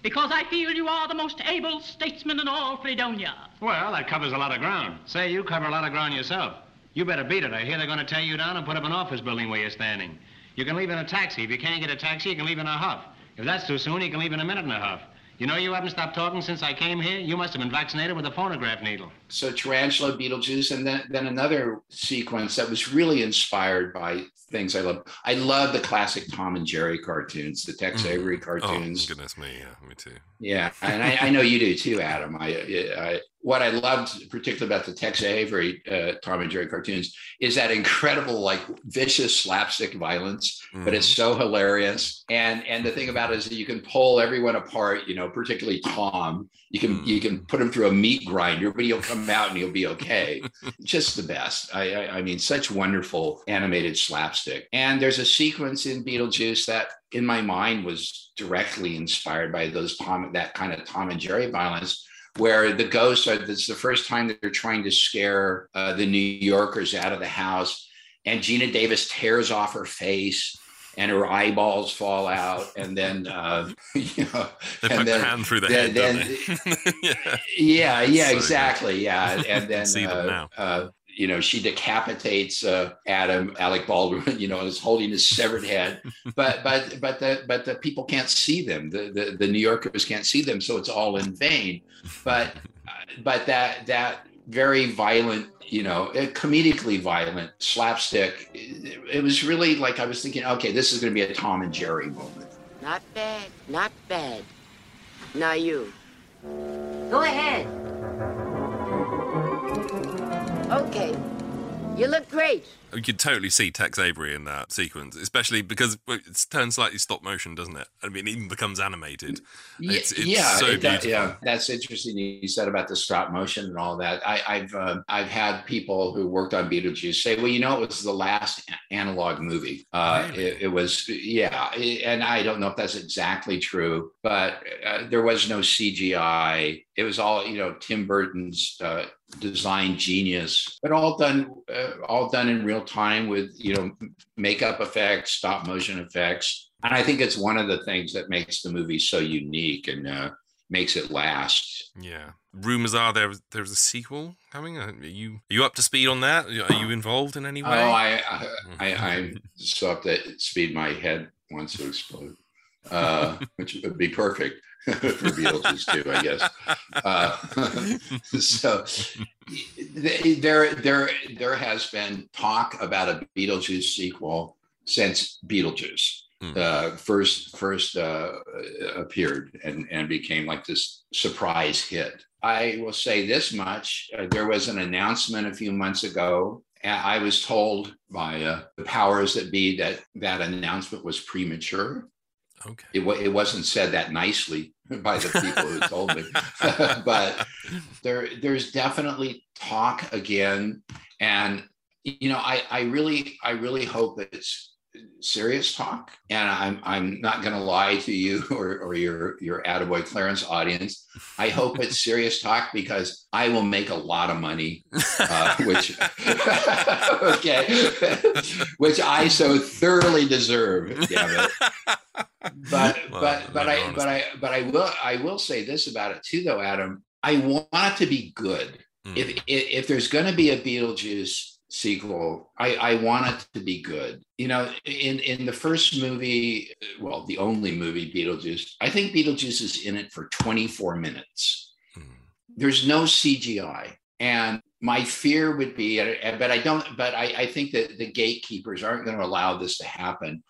because I feel you are the most able statesman in all Fredonia. Well, that covers a lot of ground. Say, you cover a lot of ground yourself. You better beat it. I hear they're going to tear you down and put up an office building where you're standing. You can leave in a taxi. If you can't get a taxi, you can leave in a huff. If that's too soon, you can leave in a minute and a half. You know you haven't stopped talking since I came here? You must have been vaccinated with a phonograph needle. So Tarantula, Beetlejuice, and then, then another sequence that was really inspired by things I love. I love the classic Tom and Jerry cartoons, the Tex mm. Avery cartoons. Oh, goodness me. Yeah, me too. Yeah. And I, I know you do too, Adam. I, I what I loved, particularly about the Tex Avery uh, Tom and Jerry cartoons, is that incredible, like vicious slapstick violence, but it's so hilarious. And and the thing about it is that you can pull everyone apart. You know, particularly Tom. You can you can put him through a meat grinder, but he'll come out and you'll be okay. Just the best. I, I I mean, such wonderful animated slapstick. And there's a sequence in Beetlejuice that in my mind was directly inspired by those Tom that kind of Tom and Jerry violence where the ghosts are this is the first time that they're trying to scare uh, the new yorkers out of the house and geena davis tears off her face and her eyeballs fall out and then uh, you know They and poke then, hand through the then- head, then- yeah. yeah yeah So good. exactly yeah and then See them uh, now. uh, you know she decapitates uh, adam alec baldwin you know and is holding his severed head but but but the but the people can't see them the, the the new yorkers can't see them so it's all in vain but but that that very violent you know uh, comedically violent slapstick it was really like i was thinking okay this is going to be a tom and jerry moment Not bad, not bad. Now you. Go ahead. Okay. You look great. You could totally see Tex Avery in that sequence, especially because well, it's turned slightly stop motion, doesn't it? I mean, it even becomes animated. Ye- It's, it's yeah, so it- that- yeah, that's interesting. You said about the stop motion and all that. I, I've uh, I've had people who worked on Beetlejuice say, "Well, you know, it was the last analog movie. Uh, it, it was, yeah." And I don't know if that's exactly true, but uh, there was no CGI. It was all, you know, Tim Burton's uh, design genius, but all done, uh, all done in real time with, you know, makeup effects, stop motion effects. And I think it's one of the things that makes the movie so unique and uh, makes it last. Yeah. Rumors are there there's a sequel coming. Are you are you up to speed on that? Are you involved in any way? Oh, I, I, I, I still have to speed my head wants to explode, uh, which would be perfect for Beetlejuice too, I guess. Uh, so there, there, there has been talk about a Beetlejuice sequel since Beetlejuice uh, first first uh, appeared and and became like this surprise hit. I will say this much: uh, there was an announcement a few months ago. and I was told by uh, the powers that be that that announcement was premature. Okay. It, it wasn't said that nicely by the people who told me, but there there's definitely talk again, and you know I I really I really hope it's serious talk. And i'm i'm not going to lie to you or, or your your attaboy clarence audience. I hope it's serious talk because i will make a lot of money uh, which okay which i so thoroughly deserve damn it. But Well, but but i honest. but i but i will i will say this about it too though adam. I want it to be good. If, if if there's going to be a beetlejuice sequel i i want it to be good. You know in in the first movie well the only movie beetlejuice i think beetlejuice is in it for 24 minutes. Hmm. There's no cgi and my fear would be but i don't but i i think that the gatekeepers aren't going to allow this to happen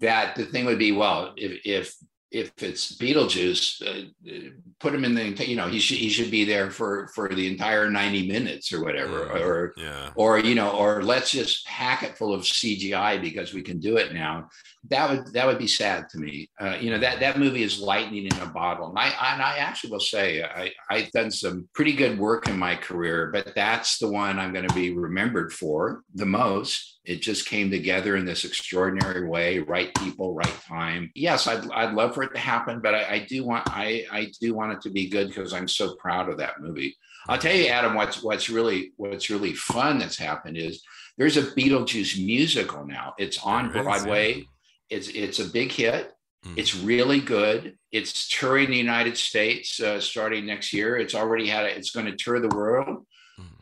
that the thing would be well if if if it's Beetlejuice, uh, put him in the you know he should he should be there for for the entire ninety minutes or whatever or yeah. or you know or let's just pack it full of CGI because we can do it now. That would that would be sad to me. Uh, you know that that movie is lightning in a bottle, and I and I actually will say I I've done some pretty good work in my career, but that's the one I'm going to be remembered for the most. It just came together in this extraordinary way, right people, right time. Yes, I'd, I'd love for it to happen, but I, I do want I, I do want it to be good because I'm so proud of that movie. I'll tell you, Adam, what's what's really what's really fun that's happened is there's a Beetlejuice musical now. It's on Broadway. It's it's a big hit. It's really good. It's touring the United States uh, starting next year. It's already had a, it's going to tour the world.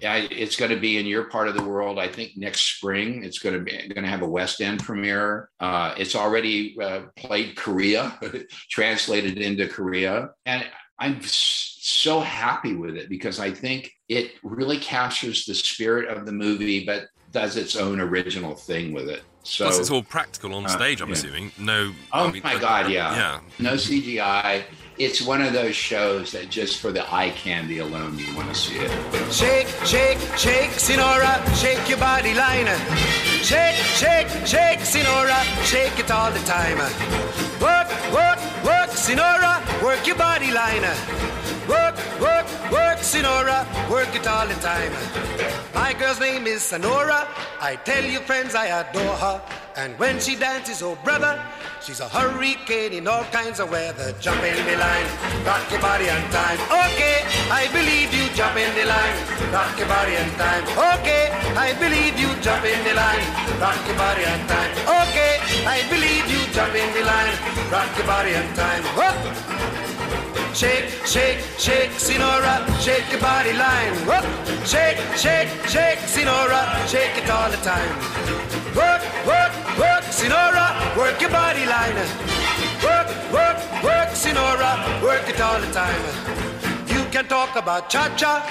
I, it's going to be in your part of the world. I think next spring. It's going to be going to have a West End premiere. Uh, it's already uh, played Korea, translated into Korea, and I'm so happy with it because I think it really captures the spirit of the movie, but does its own original thing with it. So Plus, it's all practical on uh, stage, I'm yeah. assuming. No. Oh I mean, my uh, God, yeah. Yeah. No CGI. It's one of those shows that just for the eye candy alone, you want to see it. Shake, shake, shake, Senora, shake your body liner. Shake, shake, shake, Senora, shake it all the time. Work, work, work, Senora, work your body line. Work, work, work, Senora, work it all the time. My girl's name is Sonora. I tell you, friends, I adore her. And when she dances, oh brother, she's a hurricane in all kinds of weather. Jump in the line, rock your body on time. Okay, I believe you. Jump in the line, rock your body on time. Okay, I believe you. Jump in the line, rock your body on time. Okay, I believe you. Jump in the line, rock your body on time. Whoop. Shake, shake, shake, Senora, shake your body line. Whoop. Shake, shake, shake, Senora, shake it all the time. Work, work, work, Senora, work your body line. Work, work, work, Senora, work it all the time. You can talk about cha-cha,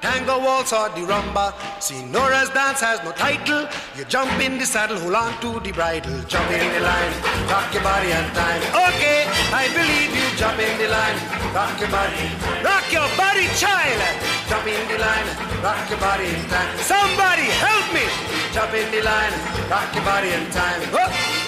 tango waltz or the rumba. Senora's dance has no title. You jump in the saddle, hold on to the bridle. Jump in the line, rock your body on time. Okay, I believe you. Jump in the line, rock your body. Rock your body, child. Jump in the line, rock your body in time. Somebody help me. Jump in the line, rock your body in time. Whoop. Oh.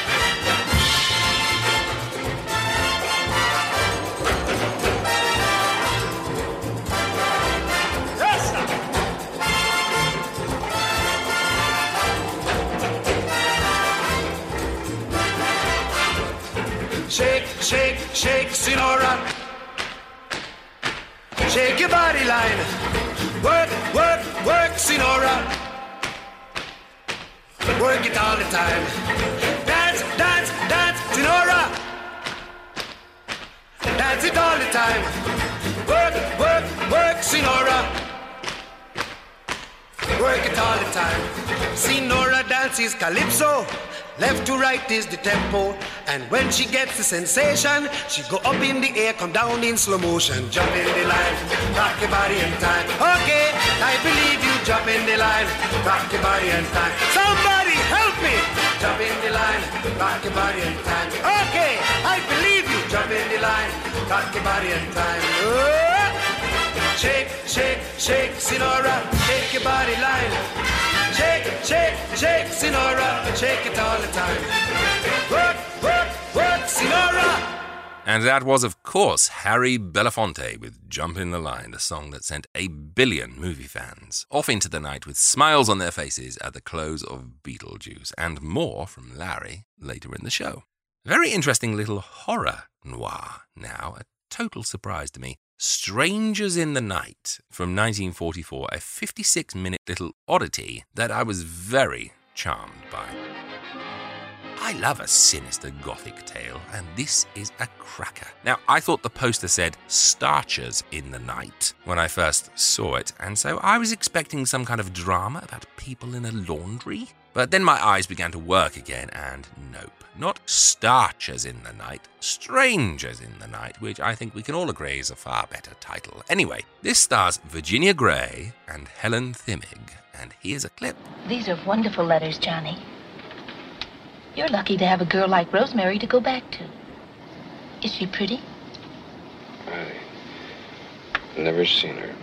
Is the tempo. And when she gets the sensation, she go up in the air, come down in slow motion. Jump in the line, rock your body in time. Okay, I believe you. Jump in the line, rock your body in time. Somebody help me. Jump in the line, rock your body in time. Okay, I believe you. Jump in the line, rock your body in time. Oh! Shake, shake, shake, Senora, shake your body line. Shake, shake, shake, Senora, shake it all the time. Work, work, work, Sinora. And that was, of course, Harry Belafonte with Jump in the Line, the song that sent a billion movie fans off into the night with smiles on their faces at the close of Beetlejuice, and more from Larry later in the show. Very interesting little horror noir now, a total surprise to me. Strangers in the Night from 1944, a 56 minute little oddity that I was very charmed by. I love a sinister gothic tale, and this is a cracker. Now, I thought the poster said Starchers in the Night when I first saw it, and so I was expecting some kind of drama about people in a laundry. But then my eyes began to work again, and nope. Not Starchers in the Night, Strangers in the Night, which I think we can all agree is a far better title. Anyway, this stars Virginia Grey and Helen Thimig, and here's a clip. These are wonderful letters, Johnny. You're lucky to have a girl like Rosemary to go back to. Is she pretty? I never seen her.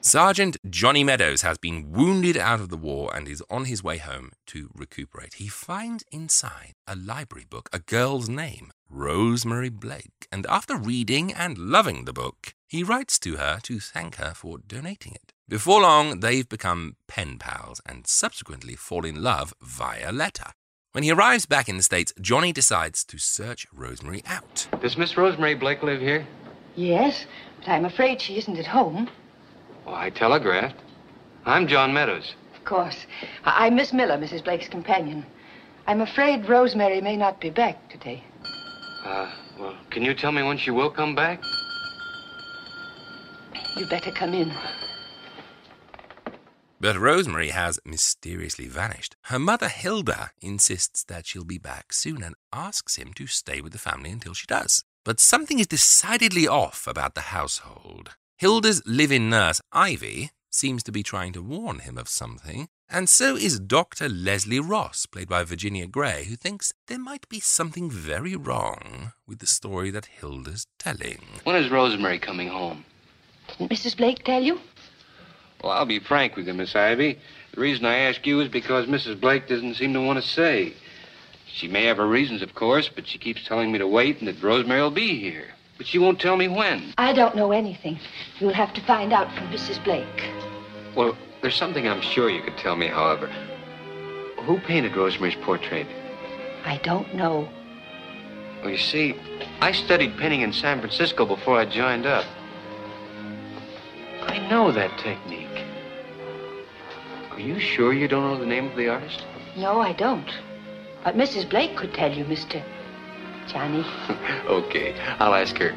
Sergeant Johnny Meadows has been wounded out of the war and is on his way home to recuperate. He finds inside a library book a girl's name, Rosemary Blake, and after reading and loving the book, he writes to her to thank her for donating it. Before long, they've become pen pals and subsequently fall in love via letter. When he arrives back in the States, Johnny decides to search Rosemary out. Does Miss Rosemary Blake live here? Yes, but I'm afraid she isn't at home. Well, I telegraphed. I'm John Meadows. Of course. I- I'm Miss Miller, Mrs. Blake's companion. I'm afraid Rosemary may not be back today. Uh, well, can you tell me when she will come back? You'd better come in. But Rosemary has mysteriously vanished. Her mother, Hilda, insists that she'll be back soon and asks him to stay with the family until she does. But something is decidedly off about the household. Hilda's live in nurse, Ivy, seems to be trying to warn him of something, and so is Dr. Leslie Ross, played by Virginia Grey, who thinks there might be something very wrong with the story that Hilda's telling. When is Rosemary coming home? Didn't Mrs. Blake tell you? Well, I'll be frank with you, Miss Ivy. The reason I ask you is because Mrs. Blake doesn't seem to want to say. She may have her reasons, of course, but she keeps telling me to wait and that Rosemary will be here. But she won't tell me when. I don't know anything. You'll have to find out from Mrs. Blake. Well, there's something I'm sure you could tell me, however. Who painted Rosemary's portrait? I don't know. Well, you see, I studied painting in San Francisco before I joined up. I know that technique. Are you sure you don't know the name of the artist? No, I don't. But Mrs. Blake could tell you, Mr. Johnny. okay, I'll ask her.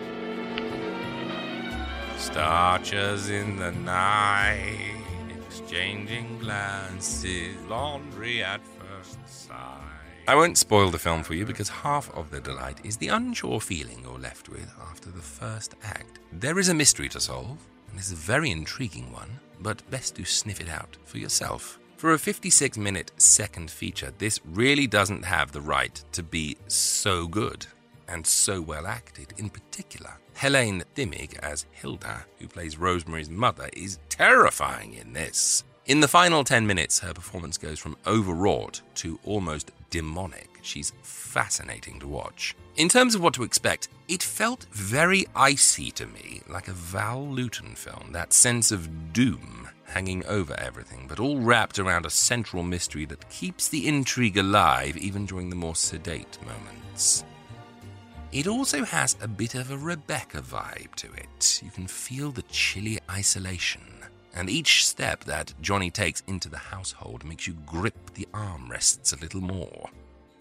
Starches in the night, exchanging glances, laundry at first sight. I won't spoil the film for you because half of the delight is the unsure feeling you're left with after the first act. There is a mystery to solve, and it's a very intriguing one, but best to sniff it out for yourself. For a 56 minute second feature, this really doesn't have the right to be so good and so well acted. In particular, Helene Thimig as Hilda, who plays Rosemary's mother, is terrifying in this. In the final 10 minutes, her performance goes from overwrought to almost demonic. She's fascinating to watch. In terms of what to expect, it felt very icy to me, like a Val Lewton film, that sense of doom hanging over everything, but all wrapped around a central mystery that keeps the intrigue alive even during the more sedate moments. It also has a bit of a Rebecca vibe to it. You can feel the chilly isolation, and each step that Johnny takes into the household makes you grip the armrests a little more.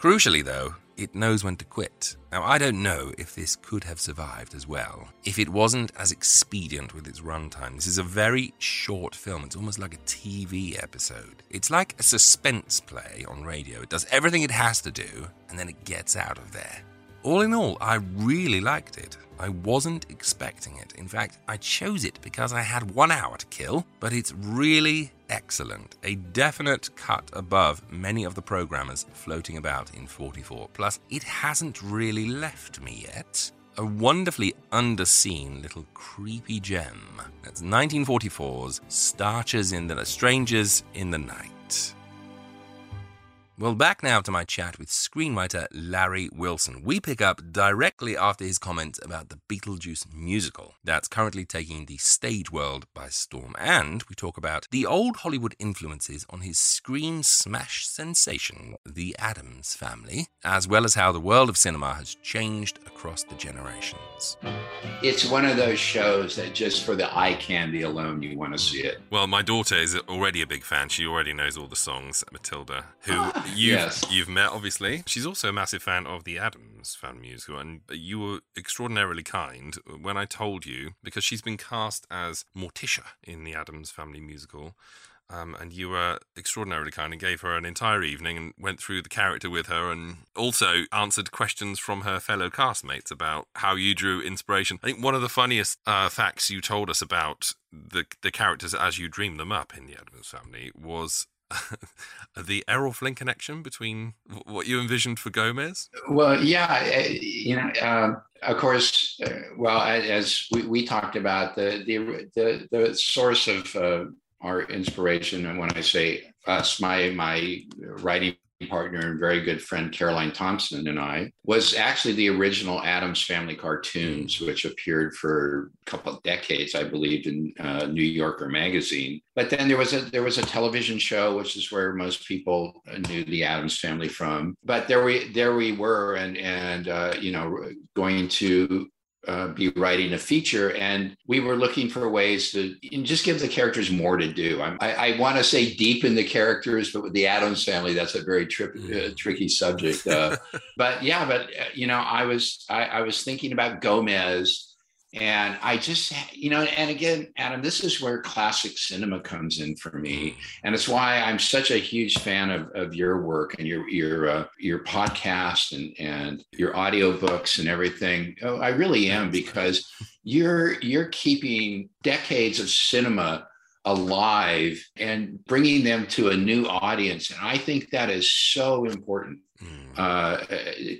Crucially, though, it knows when to quit. Now, I don't know if this could have survived as well. If it wasn't as expedient with its runtime, this is a very short film. It's almost like a TV episode. It's like a suspense play on radio. It does everything it has to do, and then it gets out of there. All in all, I really liked it. I wasn't expecting it. In fact, I chose it because I had one hour to kill, but it's really excellent. A definite cut above many of the programmers floating about in 44. Plus, it hasn't really left me yet. A wonderfully underseen little creepy gem. That's 1944's Starchers in the Strangers in the Night. Well, back now to my chat with screenwriter Larry Wilson. We pick up directly after his comments about the Beetlejuice musical that's currently taking the stage world by storm. And we talk about the old Hollywood influences on his screen smash sensation, The Addams Family, as well as how the world of cinema has changed across the generations. It's one of those shows that just for the eye candy alone, you want to see it. Well, my daughter is already a big fan. She already knows all the songs, Matilda, who you've, Yes. you've met, obviously. She's also a massive fan of the Addams Family musical, and you were extraordinarily kind when I told you, because she's been cast as Morticia in the Addams Family musical. Um, and you were extraordinarily kind and gave her an entire evening and went through the character with her and also answered questions from her fellow castmates about how you drew inspiration. I think one of the funniest uh, facts you told us about the the characters as you dreamed them up in the Addams family was the Errol Flynn connection between what you envisioned for Gomez. Well, yeah, you know, uh, of course. Uh, well, as we, we talked about, the the the, the source of uh, our inspiration, and when I say us, my my writing partner and very good friend Caroline Thompson and I, was actually the original Addams Family cartoons, which appeared for a couple of decades, I believe, in uh, New Yorker magazine. But then there was a there was a television show, which is where most people knew the Addams Family from. But there we there we were, and and uh, you know going to uh, be writing a feature, and we were looking for ways to just give the characters more to do. I'm, i I, want to say deepen the characters, but with the Addams family, that's a very tri- uh, tricky subject. Uh, but yeah, but uh, you know, I was I, I was thinking about Gomez and I just, you know, and again, Adam, this is where classic cinema comes in for me, and it's why I'm such a huge fan of, of your work and your your uh, your podcast and and your audiobooks and everything. Oh, I really am because you're you're keeping decades of cinema alive and bringing them to a new audience, and I think that is so important, uh,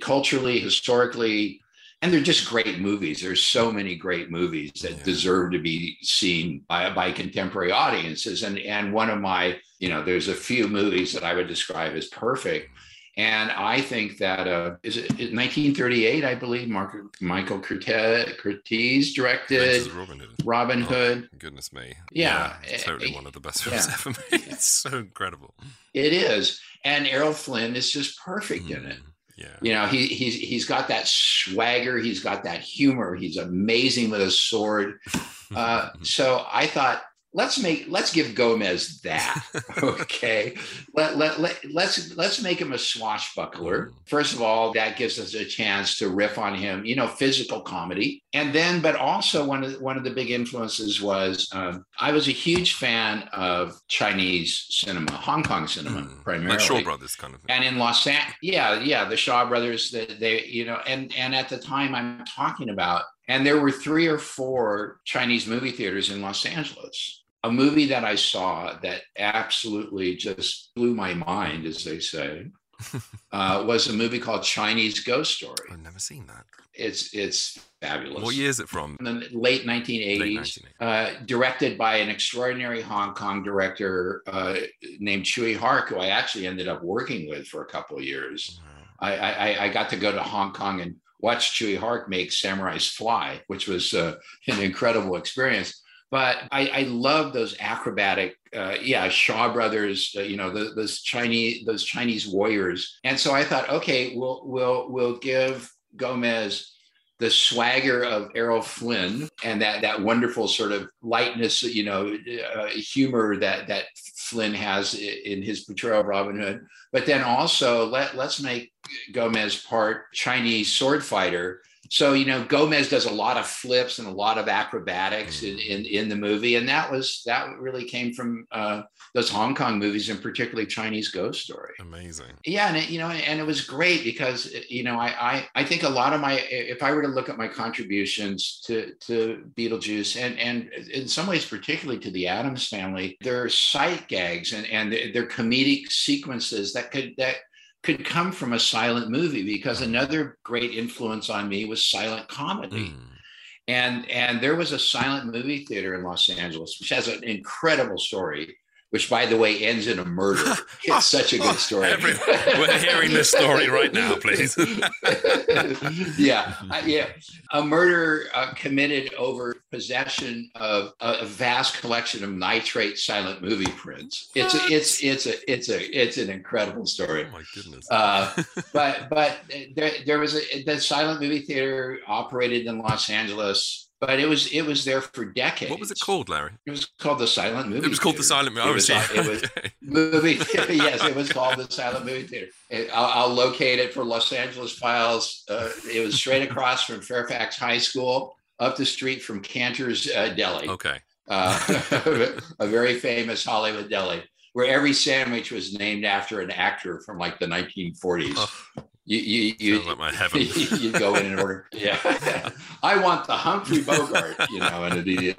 culturally, historically and they're just great movies. There's so many great movies that yeah. deserve to be seen by by contemporary audiences. And and one of my, you know, there's a few movies that I would describe as perfect. And I think that uh, is it 1938, I believe, Mark, Michael Curtiz directed Robin Hood. Robin Hood. Oh, goodness me. Yeah. yeah totally one of the best films yeah. ever made. It's so incredible. It is. And Errol Flynn is just perfect mm. in it. Yeah. You know, he he's he's got that swagger, he's got that humor, he's amazing with a sword. Uh, so I thought let's make let's give Gomez that. okay. let, let, let, let's let's make him a swashbuckler. First of all, that gives us a chance to riff on him, you know, physical comedy. And then, but also one of the, one of the big influences was um, I was a huge fan of Chinese cinema, Hong Kong cinema mm, primarily. Like Shaw Brothers kind of thing. And in Los Angeles, yeah, yeah, the Shaw Brothers, that they, you know, and and at the time I'm talking about, and there were three or four Chinese movie theaters in Los Angeles a movie that I saw that absolutely just blew my mind, as they say, uh, was a movie called Chinese Ghost Story. I've never seen that. It's it's fabulous. What year is it from? In the late 1980s. Late 1980s. Uh, directed by an extraordinary Hong Kong director uh, named Tsui Hark, who I actually ended up working with for a couple of years. I, I, I got to go to Hong Kong and watch Tsui Hark make Samurais Fly, which was uh, an incredible experience but I, I love those acrobatic, uh, yeah, Shaw Brothers, uh, you know, the, those Chinese those Chinese warriors. And so I thought, okay, we'll we'll we'll give Gomez the swagger of Errol Flynn and that that wonderful sort of lightness, you know, uh, humor that that Flynn has in his portrayal of Robin Hood. But then also let let's make Gomez part Chinese sword fighter so you know gomez does a lot of flips and a lot of acrobatics in, in, in the movie and that was that really came from uh, those hong kong movies and particularly chinese ghost story. Amazing. Yeah and it, you know and it was great because you know I, I i think a lot of my if i were to look at my contributions to to beetlejuice and and in some ways particularly to the addams family there are sight gags and and they're comedic sequences that could that could come from a silent movie because another great influence on me was silent comedy. Mm. And and there was a silent movie theater in Los Angeles, which has an incredible story which by the way ends in a murder. It's such a good story. Every, we're hearing this story right now, please. yeah, yeah, a murder uh, committed over possession of a, vast collection of nitrate silent movie prints. It's a, it's it's a it's a it's an incredible story. Oh my goodness. Uh, but but there, there was a the silent movie theater operated in Los Angeles but it was it was there for decades. What was it called, Larry? It was called the Silent Movie. It was called Theater. the Silent Movie. It was, it was movie. yes, it was called the Silent Movie Theater. I'll, I'll, locate it for Los Angeles files. Uh, it was straight across from Fairfax High School, up the street from Canter's uh, Deli. Okay. Uh, a very famous Hollywood deli where every sandwich was named after an actor from like the 1940s. Oh you you you, like my heaven. you go in and order. Yeah, I want the Humphrey Bogart. You know, and it,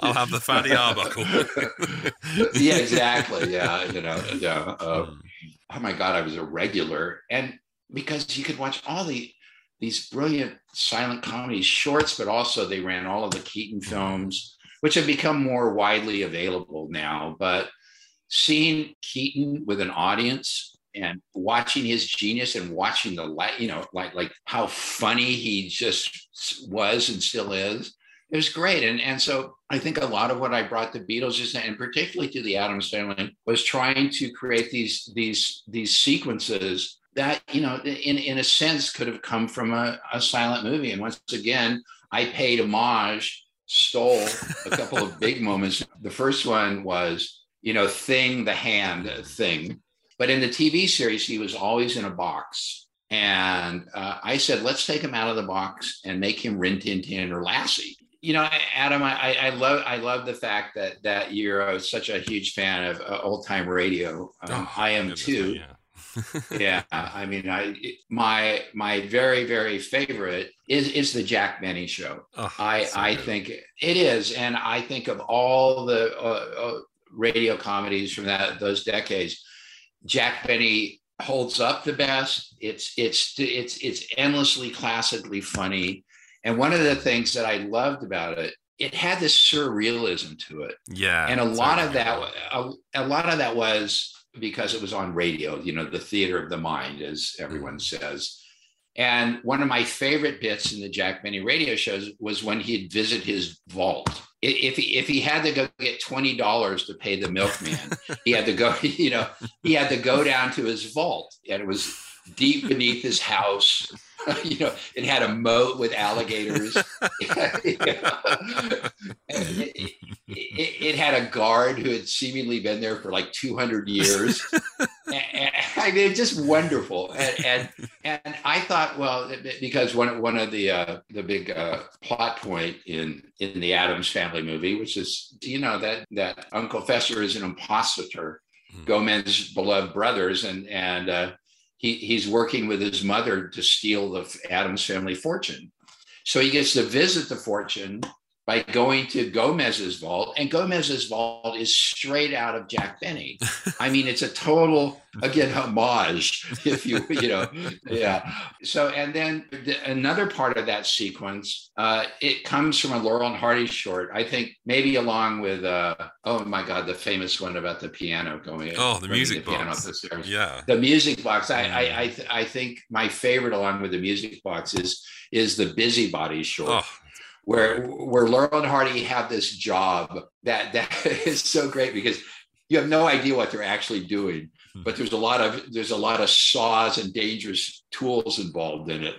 I'll have the Fatty Arbuckle. yeah, exactly. Yeah, you know, yeah. Uh, oh my God, I was a regular, and because you could watch all the these brilliant silent comedy shorts, but also they ran all of the Keaton mm-hmm. films, which have become more widely available now. But seeing Keaton with an audience and watching his genius and watching the light, you know, like like how funny he just was and still is. It was great. And, and so I think a lot of what I brought the Beatles is, and particularly to the Addams family, was trying to create these these these sequences that, you know, in, in a sense could have come from a, a silent movie. And once again, I paid homage, stole a couple of big moments. The first one was, you know, Thing, the hand uh, thing. But in the TV series, he was always in a box. And uh, I said, let's take him out of the box and make him Rin Tin Tin or Lassie you know, Adam, I, I love I love the fact that that you're uh, such a huge fan of uh, old time radio. Um, oh, I am too. Yeah. yeah, I mean, I my my very very favorite is is the Jack Benny show. Oh, I so I good. think it is, and I think of all the uh, uh, radio comedies from that those decades. Jack Benny holds up the best. It's it's it's it's endlessly classically funny and one of the things that I loved about it, it had this surrealism to it. Yeah. And a lot of that, a, a lot of that was because it was on radio, you know, the theater of the mind, as everyone mm-hmm. says. And one of my favorite bits in the Jack Benny radio shows was when he'd visit his vault. If he, if he had to go get twenty dollars to pay the milkman, he had to go. You know, he had to go down to his vault, and it was deep beneath his house. you know, it had a moat with alligators. it, it, it, had a guard who had seemingly been there for like 200 years. and, I mean, it's just wonderful. And, and, and I thought, well, because one one of the uh, the big uh, plot point in in the Addams Family movie, which is you know that that Uncle Fester is an impostor. Mm. Gomez's beloved brothers, and and uh, he, he's working with his mother to steal the Addams family fortune. So he gets to visit the fortune by going to Gomez's vault, and Gomez's vault is straight out of Jack Benny. I mean, it's a total again homage, if you you know, yeah. So and then the, another part of that sequence, uh, it comes from a Laurel and Hardy short. I think maybe along with uh, oh my God, the famous one about the piano going. Oh, the music the box. The yeah, the music box. I I I, th- I, think my favorite along with the music box is is the Busybody short. Oh where where Laurel and Hardy have this job that that is so great because you have no idea what they're actually doing, hmm. but there's a lot of there's a lot of saws and dangerous tools involved in it.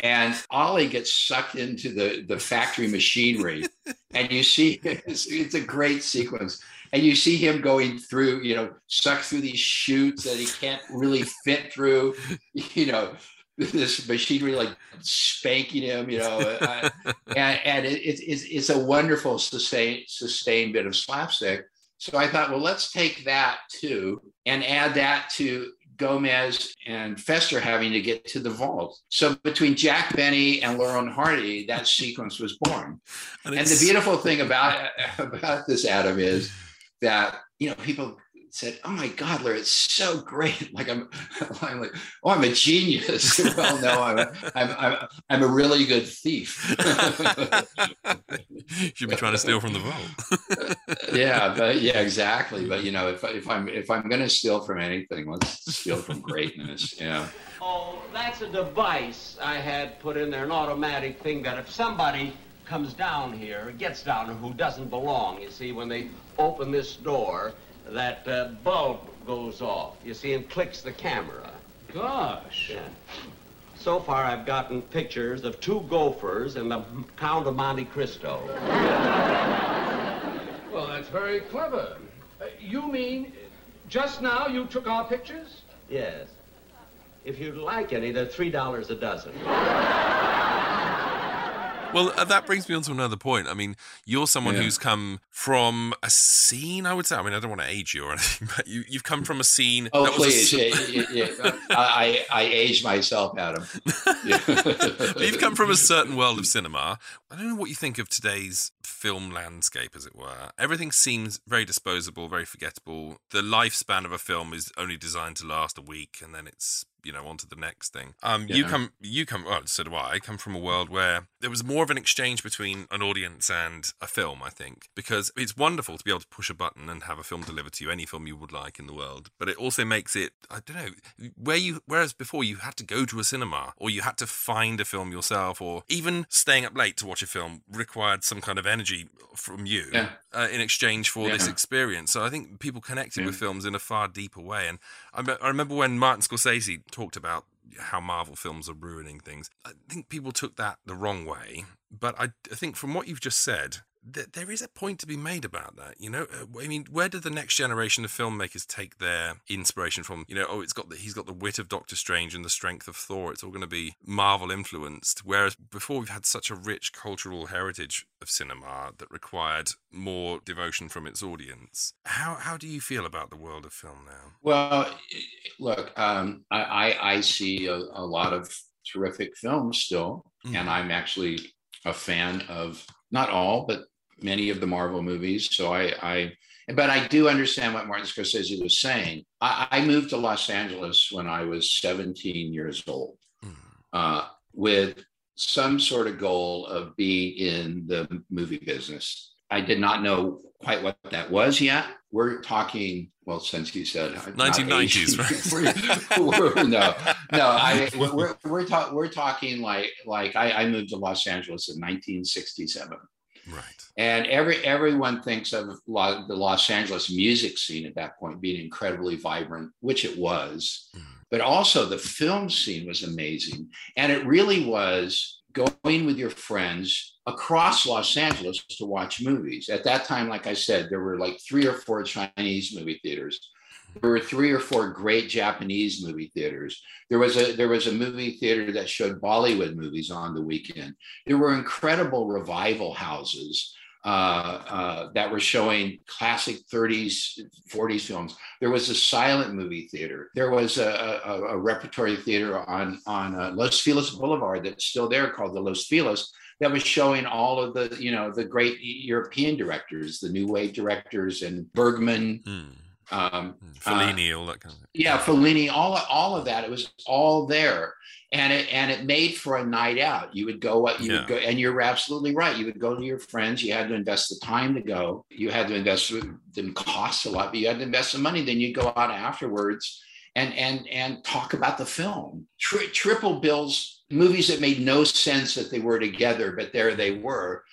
And Ollie gets sucked into the the factory machinery, and you see it's, it's a great sequence. And you see him going through, you know, suck through these chutes that he can't really fit through, you know, this machinery like spanking him, you know, uh, and, and it, it's, it's a wonderful sustained sustained bit of slapstick. So I thought, well, let's take that too and add that to Gomez and Fester having to get to the vault. So between Jack Benny and Lauren Hardy, that sequence was born. And, and the beautiful thing about about this, Adam, is that you know people said, "Oh my God, Larry, it's so great!" Like I'm, I'm like, "Oh, I'm a genius." well, no, I'm, a, I'm, I'm, I'm a really good thief. You should be trying to steal from the vault. yeah, but yeah, exactly. But you know, if if I'm if I'm going to steal from anything, let's steal from greatness. Yeah. Oh, that's a device I had put in there, an automatic thing that if somebody comes down here, gets down who doesn't belong, you see, when they open this door, that uh, bulb goes off, you see, and clicks the camera. Gosh. Yeah. So far, I've gotten pictures of two gophers and the Count of Monte Cristo. well, that's very clever. Uh, you mean just now you took our pictures? Yes. If you'd like any, they're $3 a dozen. Well, uh, that brings me on to another point. I mean, you're someone yeah. who's come from a scene, I would say. I mean, I don't want to age you or anything, but you, you've come from a scene. Oh, please. A... yeah, yeah, yeah. I, I age myself, Adam. you've come from a certain world of cinema. I don't know what you think of today's film landscape, as it were. Everything seems very disposable, very forgettable. The lifespan of a film is only designed to last a week, and then it's you know onto the next thing um yeah. you come you come well so do i i come from a world where there was more of an exchange between an audience and a film, I think, because it's wonderful to be able to push a button and have a film delivered to you, any film you would like in the world. But it also makes it, I don't know, where you, whereas before you had to go to a cinema or you had to find a film yourself, or even staying up late to watch a film required some kind of energy from you Yeah. uh, in exchange for this experience. So I think people connected with films in a far deeper way. And I, I remember when Martin Scorsese talked about how Marvel films are ruining things. I think people took that the wrong way. But I, I think from what you've just said, th- there is a point to be made about that. You know, Uh, I mean, where do the next generation of filmmakers take their inspiration from? You know, oh, it's got the, he's got the wit of Doctor Strange and the strength of Thor. It's all going to be Marvel influenced. Whereas before, we've had such a rich cultural heritage of cinema that required more devotion from its audience. How how do you feel about the world of film now? Well, look, um, I, I, I see a, a lot of terrific films still, and I'm actually a fan of not all, but many of the Marvel movies. So I, I but I do understand what Martin Scorsese was saying. I, I moved to Los Angeles when I was 17 years old, uh, with some sort of goal of being in the movie business. I did not know quite what that was yet. We're talking, well, since you said 1990s, right? we're- we're- no, no, I, we're, we're, talk, we're talking like, like I, I moved to Los Angeles in 1967. Right. And every everyone thinks of the Los Angeles music scene at that point being incredibly vibrant, which it was. Mm. But also the film scene was amazing. And it really was going with your friends across Los Angeles to watch movies. At that time, like I said, there were like three or four Chinese movie theaters. There were three or four great Japanese movie theaters. There was a there was a movie theater that showed Bollywood movies on the weekend. There were incredible revival houses uh, uh, that were showing classic 30s, 40s films. There was a silent movie theater. There was a, a, a repertory theater on on uh, Los Feliz Boulevard that's still there called the Los Feliz that was showing all of the you know the great European directors, the new wave directors, and Bergman. Um, Fellini, all that kind of thing. yeah, Fellini, all all of that. It was all there, and it and it made for a night out. You would go, you Yeah. would go, and you're absolutely right. You would go to your friends. You had to invest the time to go. You had to invest. It didn't cost a lot, but you had to invest some money. Then you go out afterwards and and and talk about the film. Tri- triple bills, movies that made no sense that they were together, but there they were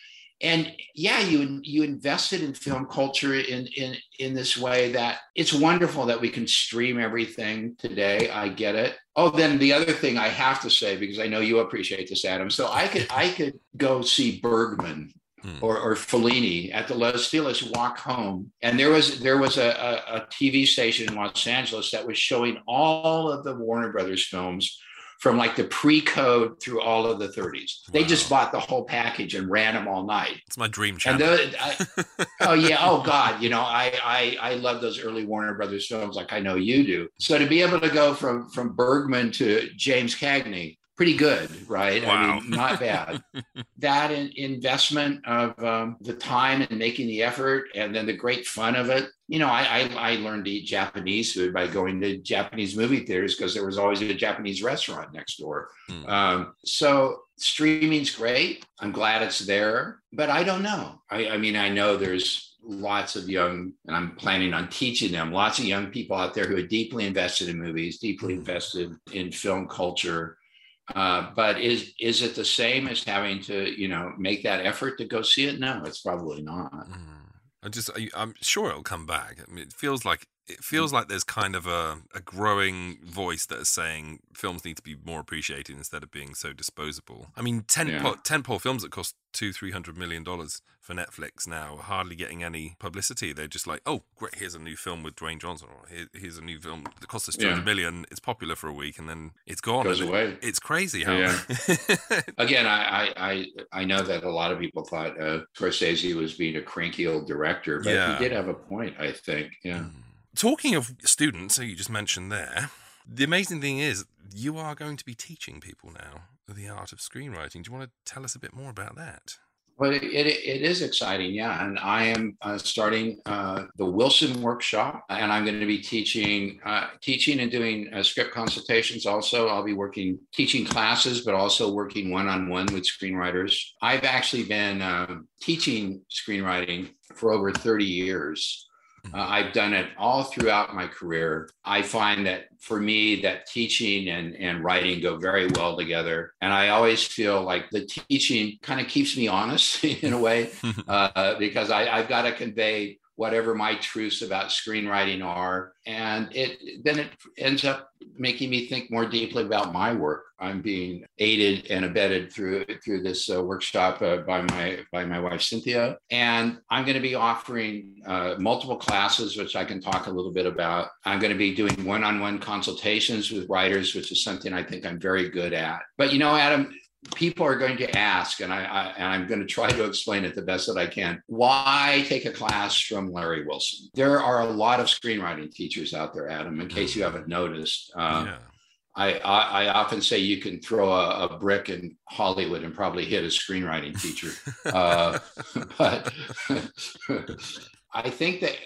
and yeah you you invested in film culture in in in this way that it's wonderful that we can stream everything today. I get it. Oh then the other thing i have to say because i know you appreciate this adam. So i could i could go see bergman hmm. or, or Fellini at the Los Feliz walk home, and there was there was a, a, a TV station in Los Angeles that was showing all of the Warner Brothers films from like the pre-code through all of the 30s. They just bought the whole package and ran them all night. It's my dream And channel. the, I, oh yeah, oh God, you know, I, I I love those early Warner Brothers films, like I know you do. So to be able to go from from Bergman to James Cagney, pretty good, right? I mean, not bad. that in, investment of um, the time and making the effort, and then the great fun of it. You know, I I, I learned to eat Japanese food by going to Japanese movie theaters because there was always a Japanese restaurant next door. Um, so streaming's great. I'm glad it's there, but I don't know. I, I mean, I know there's lots of young, and I'm planning on teaching them, lots of young people out there who are deeply invested in movies, deeply invested in film culture. Uh, but is is it the same as having to, you know, make that effort to go see it? No, it's probably not. I just, I, I'm sure it'll come back. I mean, it feels like it feels like there's kind of a, a growing voice that is saying films need to be more appreciated instead of being so disposable. I mean, ten Yeah. tentpole films that cost two, three hundred million dollars for Netflix now hardly getting any publicity. They're just like, oh, great, here's a new film with Dwayne Johnson, or Here, here's a new film that costs us two hundred Yeah. million. It's popular for a week and then it's gone. Goes away. it's crazy how. Yeah. Again, I, I I I know that a lot of people thought uh, Scorsese was being a cranky old director, but Yeah. he did have a point. I think. Yeah. Talking of students, so you just mentioned there, the amazing thing is you are going to be teaching people now the art of screenwriting. Do you want to tell us a bit more about that? But it, it, it is exciting, yeah. And I am uh, starting uh, the Wilson Workshop, and I'm going to be teaching, uh, teaching and doing uh, script consultations. Also, I'll be working, teaching classes, but also working one-on-one with screenwriters. I've actually been um, teaching screenwriting for over 30 years. Uh, I've done it all throughout my career. I find that for me, that teaching and, and writing go very well together. And I always feel like the teaching kind of keeps me honest in a way, uh, because I, I've got to convey whatever my truths about screenwriting are. And it then it ends up making me think more deeply about my work. I'm being aided and abetted through through this uh, workshop uh, by my by my wife cynthia. And i'm going to be offering uh, multiple classes which i can talk a little bit about. I'm going to be doing one-on-one consultations with writers which is something i think i'm very good at. But you know adam people are going to ask, and I, I and I'm going to try to explain it the best that I can. Why take a class from Larry Wilson? There are a lot of screenwriting teachers out there, Adam. In case you haven't noticed. Uh, yeah. I, I, I, often say you can throw a, a, brick in Hollywood and probably hit a screenwriting teacher. uh, but I think that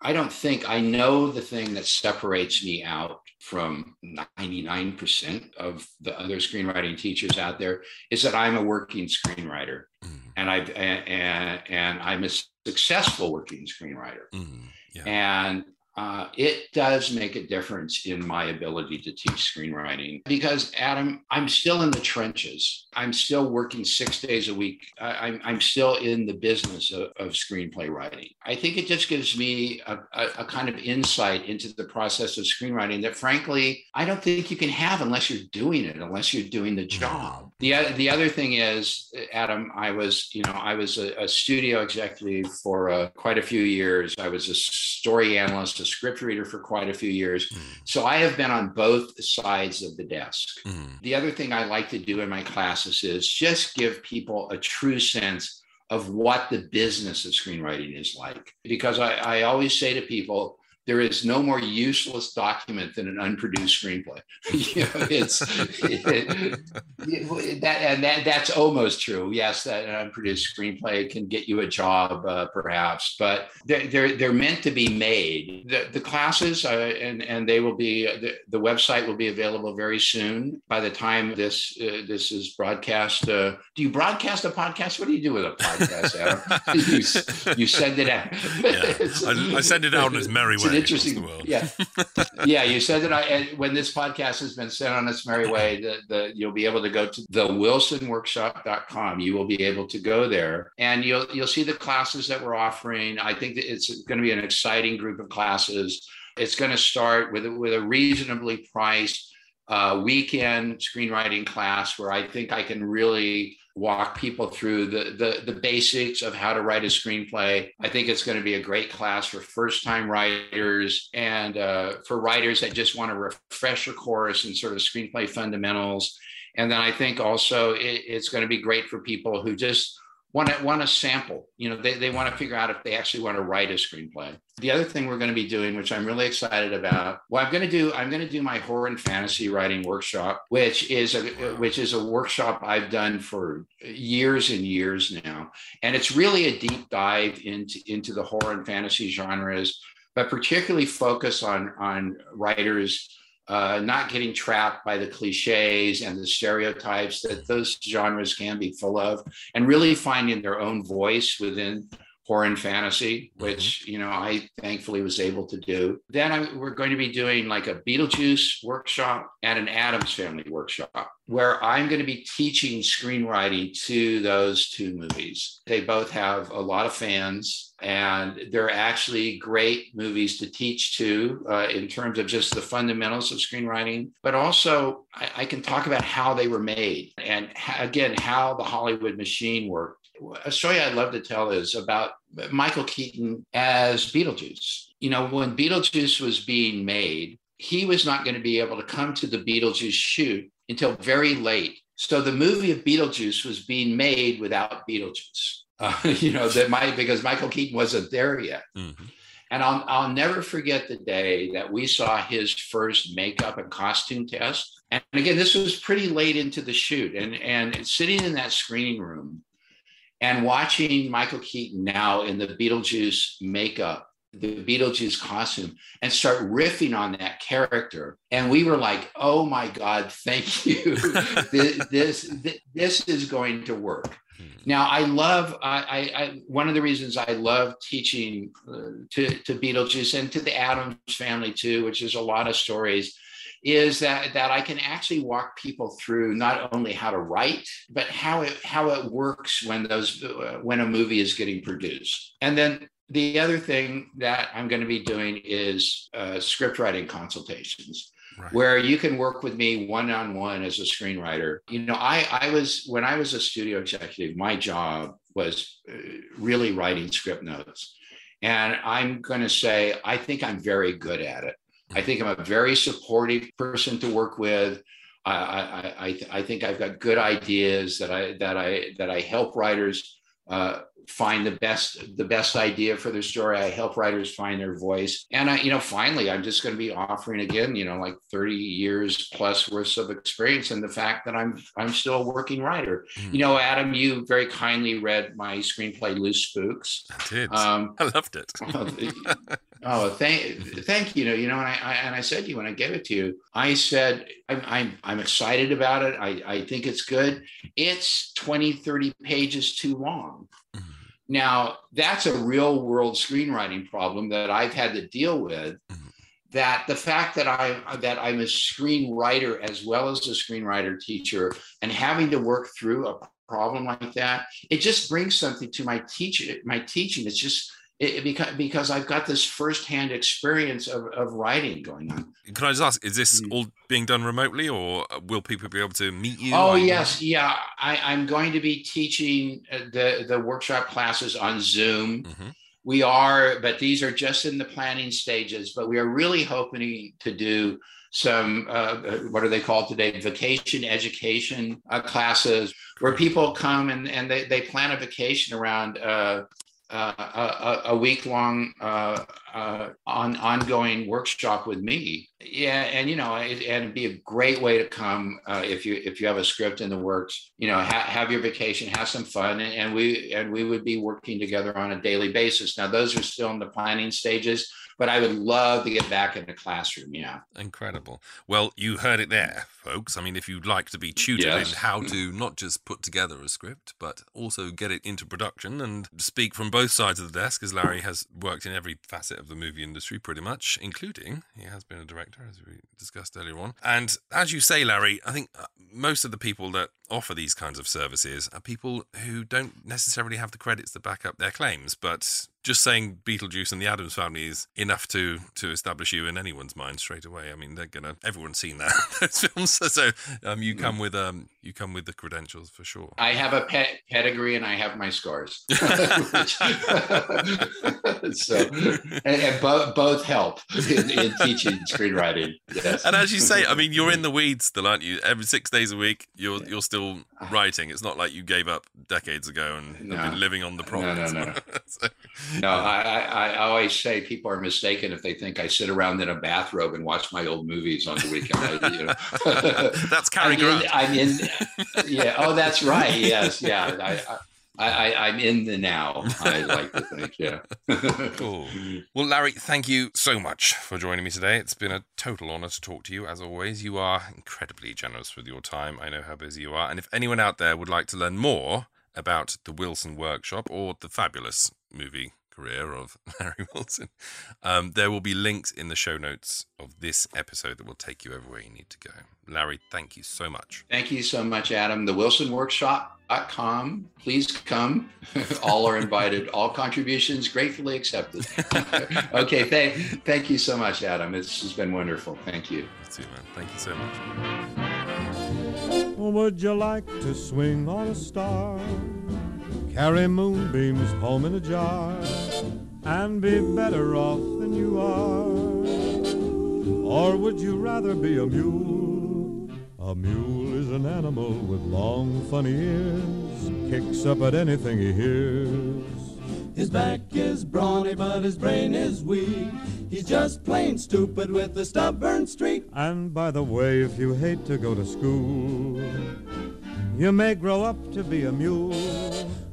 I don't think I know the thing that separates me out from 99% of the other screenwriting teachers out there is that I'm a working screenwriter mm. and I and, and I'm a successful working screenwriter. Mm. Yeah. And uh, it does make a difference in my ability to teach screenwriting because adam i'm still in the trenches. I'm still working six days a week. I, am I'm still in the business of, of, screenplay writing. I think it just gives me a, a, a, kind of insight into the process of screenwriting that frankly i don't think you can have unless you're doing it unless you're doing the job. The, the other thing is adam i was you know i was a, studio executive for uh, quite a few years. I was a story analyst script reader for quite a few years. Mm. So I have been on both sides of the desk. Mm. The other thing I like to do in my classes is just give people a true sense of what the business of screenwriting is like. Because I, I always say to people, there is no more useless document than an unproduced screenplay. you know, it's it, it, that and that that's almost true. Yes, that an unproduced screenplay can get you a job, uh, perhaps, but they're, they're, they're meant to be made. The, the classes uh, and and they will be the, the website will be available very soon. By the time this uh, this is broadcast, uh, do you broadcast a podcast? What do you do with a podcast, Adam? you, you send it out. yeah. I, I, send it out as merry way interesting. Yeah, yeah. You said that I when this podcast has been sent on its merry way, that the, you'll be able to go to the wilsonworkshop.com. You will be able to go there, and you'll you'll see the classes that we're offering. I think that it's going to be an exciting group of classes. It's going to start with with a reasonably priced uh, weekend screenwriting class where I think I can really walk people through the, the, the basics of how to write a screenplay. I think it's going to be a great class for first time writers and uh, for writers that just want to refresh a course in sort of screenplay fundamentals. And then I think also it, it's going to be great for people who just want to want to sample. You know, they, they want to figure out if they actually want to write a screenplay. The other thing we're going to be doing, which I'm really excited about, well, I'm going to do I'm going to do my horror and fantasy writing workshop, which is a which is a workshop I've done for years and years now, and it's really a deep dive into into the horror and fantasy genres, but particularly focus on on writers uh, not getting trapped by the cliches and the stereotypes that those genres can be full of, and really finding their own voice within horror and fantasy, mm-hmm. which you know I thankfully was able to do. Then I, we're going to be doing like a Beetlejuice workshop and an Addams Family workshop, where I'm going to be teaching screenwriting to those two movies. They both have a lot of fans, and they're actually great movies to teach to uh, in terms of just the fundamentals of screenwriting, but also I, I can talk about how they were made and again how the Hollywood machine worked a story I'd love to tell is about Michael Keaton as Beetlejuice. You know, when Beetlejuice was being made, he was not going to be able to come to the Beetlejuice shoot until very late. So the movie of Beetlejuice was being made without Beetlejuice. Uh, you know that might because Michael Keaton wasn't there yet. Mm-hmm. And I'll, I'll never forget the day that we saw his first makeup and costume test. And again, this was pretty late into the shoot. And, and sitting in that screening room, And watching Michael Keaton now in the Beetlejuice makeup, the Beetlejuice costume, and start riffing on that character. And we were like, oh my God, thank you. this, this, this is going to work. Now, I love, I, I, I, one of the reasons I love teaching uh, to, to Beetlejuice and to the Addams family too, which is a lot of stories, is that, that I can actually walk people through not only how to write, but how it, how it works when those, uh, when a movie is getting produced. And then the other thing that I'm going to be doing is uh, script writing consultations. Right. where you can work with me one on one as a screenwriter. You know, I, I was, when I was a studio executive, my job was uh, really writing script notes. And I'm going to say, I think I'm very good at it. I think I'm a very supportive person to work with. I, I, I, I think I've got good ideas that I that I that I help writers uh, find the best the best idea for their story. I help writers find their voice. And i you know finally i'm just going to be offering again you know like 30 years plus worth of experience and the fact that i'm i'm still a working writer. Mm. you know adam you very kindly read my screenplay loose spooks. I did. Um, i loved it oh thank thank you you know and I, I, and i said to you when i gave it to you i said i'm i'm, I'm excited about it I, I think it's good it's 20 30 pages too long mm-hmm. Now, that's a real world screenwriting problem that I've had to deal with. Mm-hmm. That the fact that I that I'm a screenwriter as well as a screenwriter teacher and having to work through a problem like that, it just brings something to my teaching. My teaching. It's just it, because because I've got this firsthand experience of, of writing going on. Can I just ask, is this mm. all being done remotely, or will people be able to meet you? Oh yes, yeah. I, am going to be teaching uh, the the workshop classes on Zoom. Mm-hmm. We are, but these are just in the planning stages. But we are really hoping to do some uh, what are they called today vacation education uh, classes where people come and, and they, they plan a vacation around uh, a, a week long uh, uh, on ongoing workshop with me. Yeah, and you know, it, and it'd be a great way to come uh, if you if you have a script in the works. You know, ha- have your vacation, have some fun, and, and we and we would be working together on a daily basis. Now, those are still in the planning stages but I would love to get back in the classroom. Yeah. Incredible. Well, you heard it there, folks. I mean, if you'd like to be tutored yes. in how to not just put together a script, but also get it into production and speak from both sides of the desk, as Larry has worked in every facet of the movie industry pretty much, including he has been a director, as we discussed earlier on. And as you say, Larry, I think uh, most of the people that offer these kinds of services are people who don't necessarily have the credits to back up their claims, but just saying Beetlejuice and the Addams Family is enough to to establish you in anyone's mind straight away. I mean, they're gonna everyone's seen that those films, so um, you come with um you come with the credentials for sure. I have a pet pedigree and I have my scars, so and, and both both help in, in, teaching screenwriting. Yes. And as you say, I mean, you're in the weeds still, aren't you? Every six days a week, you're you're still writing. It's not like you gave up decades ago and no. have been living on the problem. No, no, no. so, no, I, I, I, always say people are mistaken if they think I sit around in a bathrobe and watch my old movies on the weekend. I, you know. that's Cary Grant. I'm in, yeah. Oh, that's right. Yes. Yeah. I, I, am in the now. I like to think, yeah. cool. Well, Larry, thank you so much for joining me today. It's been a total honor to talk to you, as always. You are incredibly generous with your time. I know how busy you are. And if anyone out there would like to learn more about the Wilson Workshop or the fabulous movie career of Larry Wilson, um, there will be links in the show notes of this episode that will take you everywhere you need to go. Larry, thank you so much. Thank you so much, Adam. The Wilson Workshop.com. Please come. All are invited. All contributions gratefully accepted. okay, thank, thank you so much, Adam. It's, it's been wonderful. Thank you. too, man. Thank you so much. Would you like to swing on a star? Carry moonbeams home in a jar and be better off than you are? Or would you rather be a mule? A mule is an animal with long, funny ears, kicks up at anything he hears. His back is brawny, but his brain is weak. He's just plain stupid with a stubborn streak. And by the way, if you hate to go to school, you may grow up to be a mule.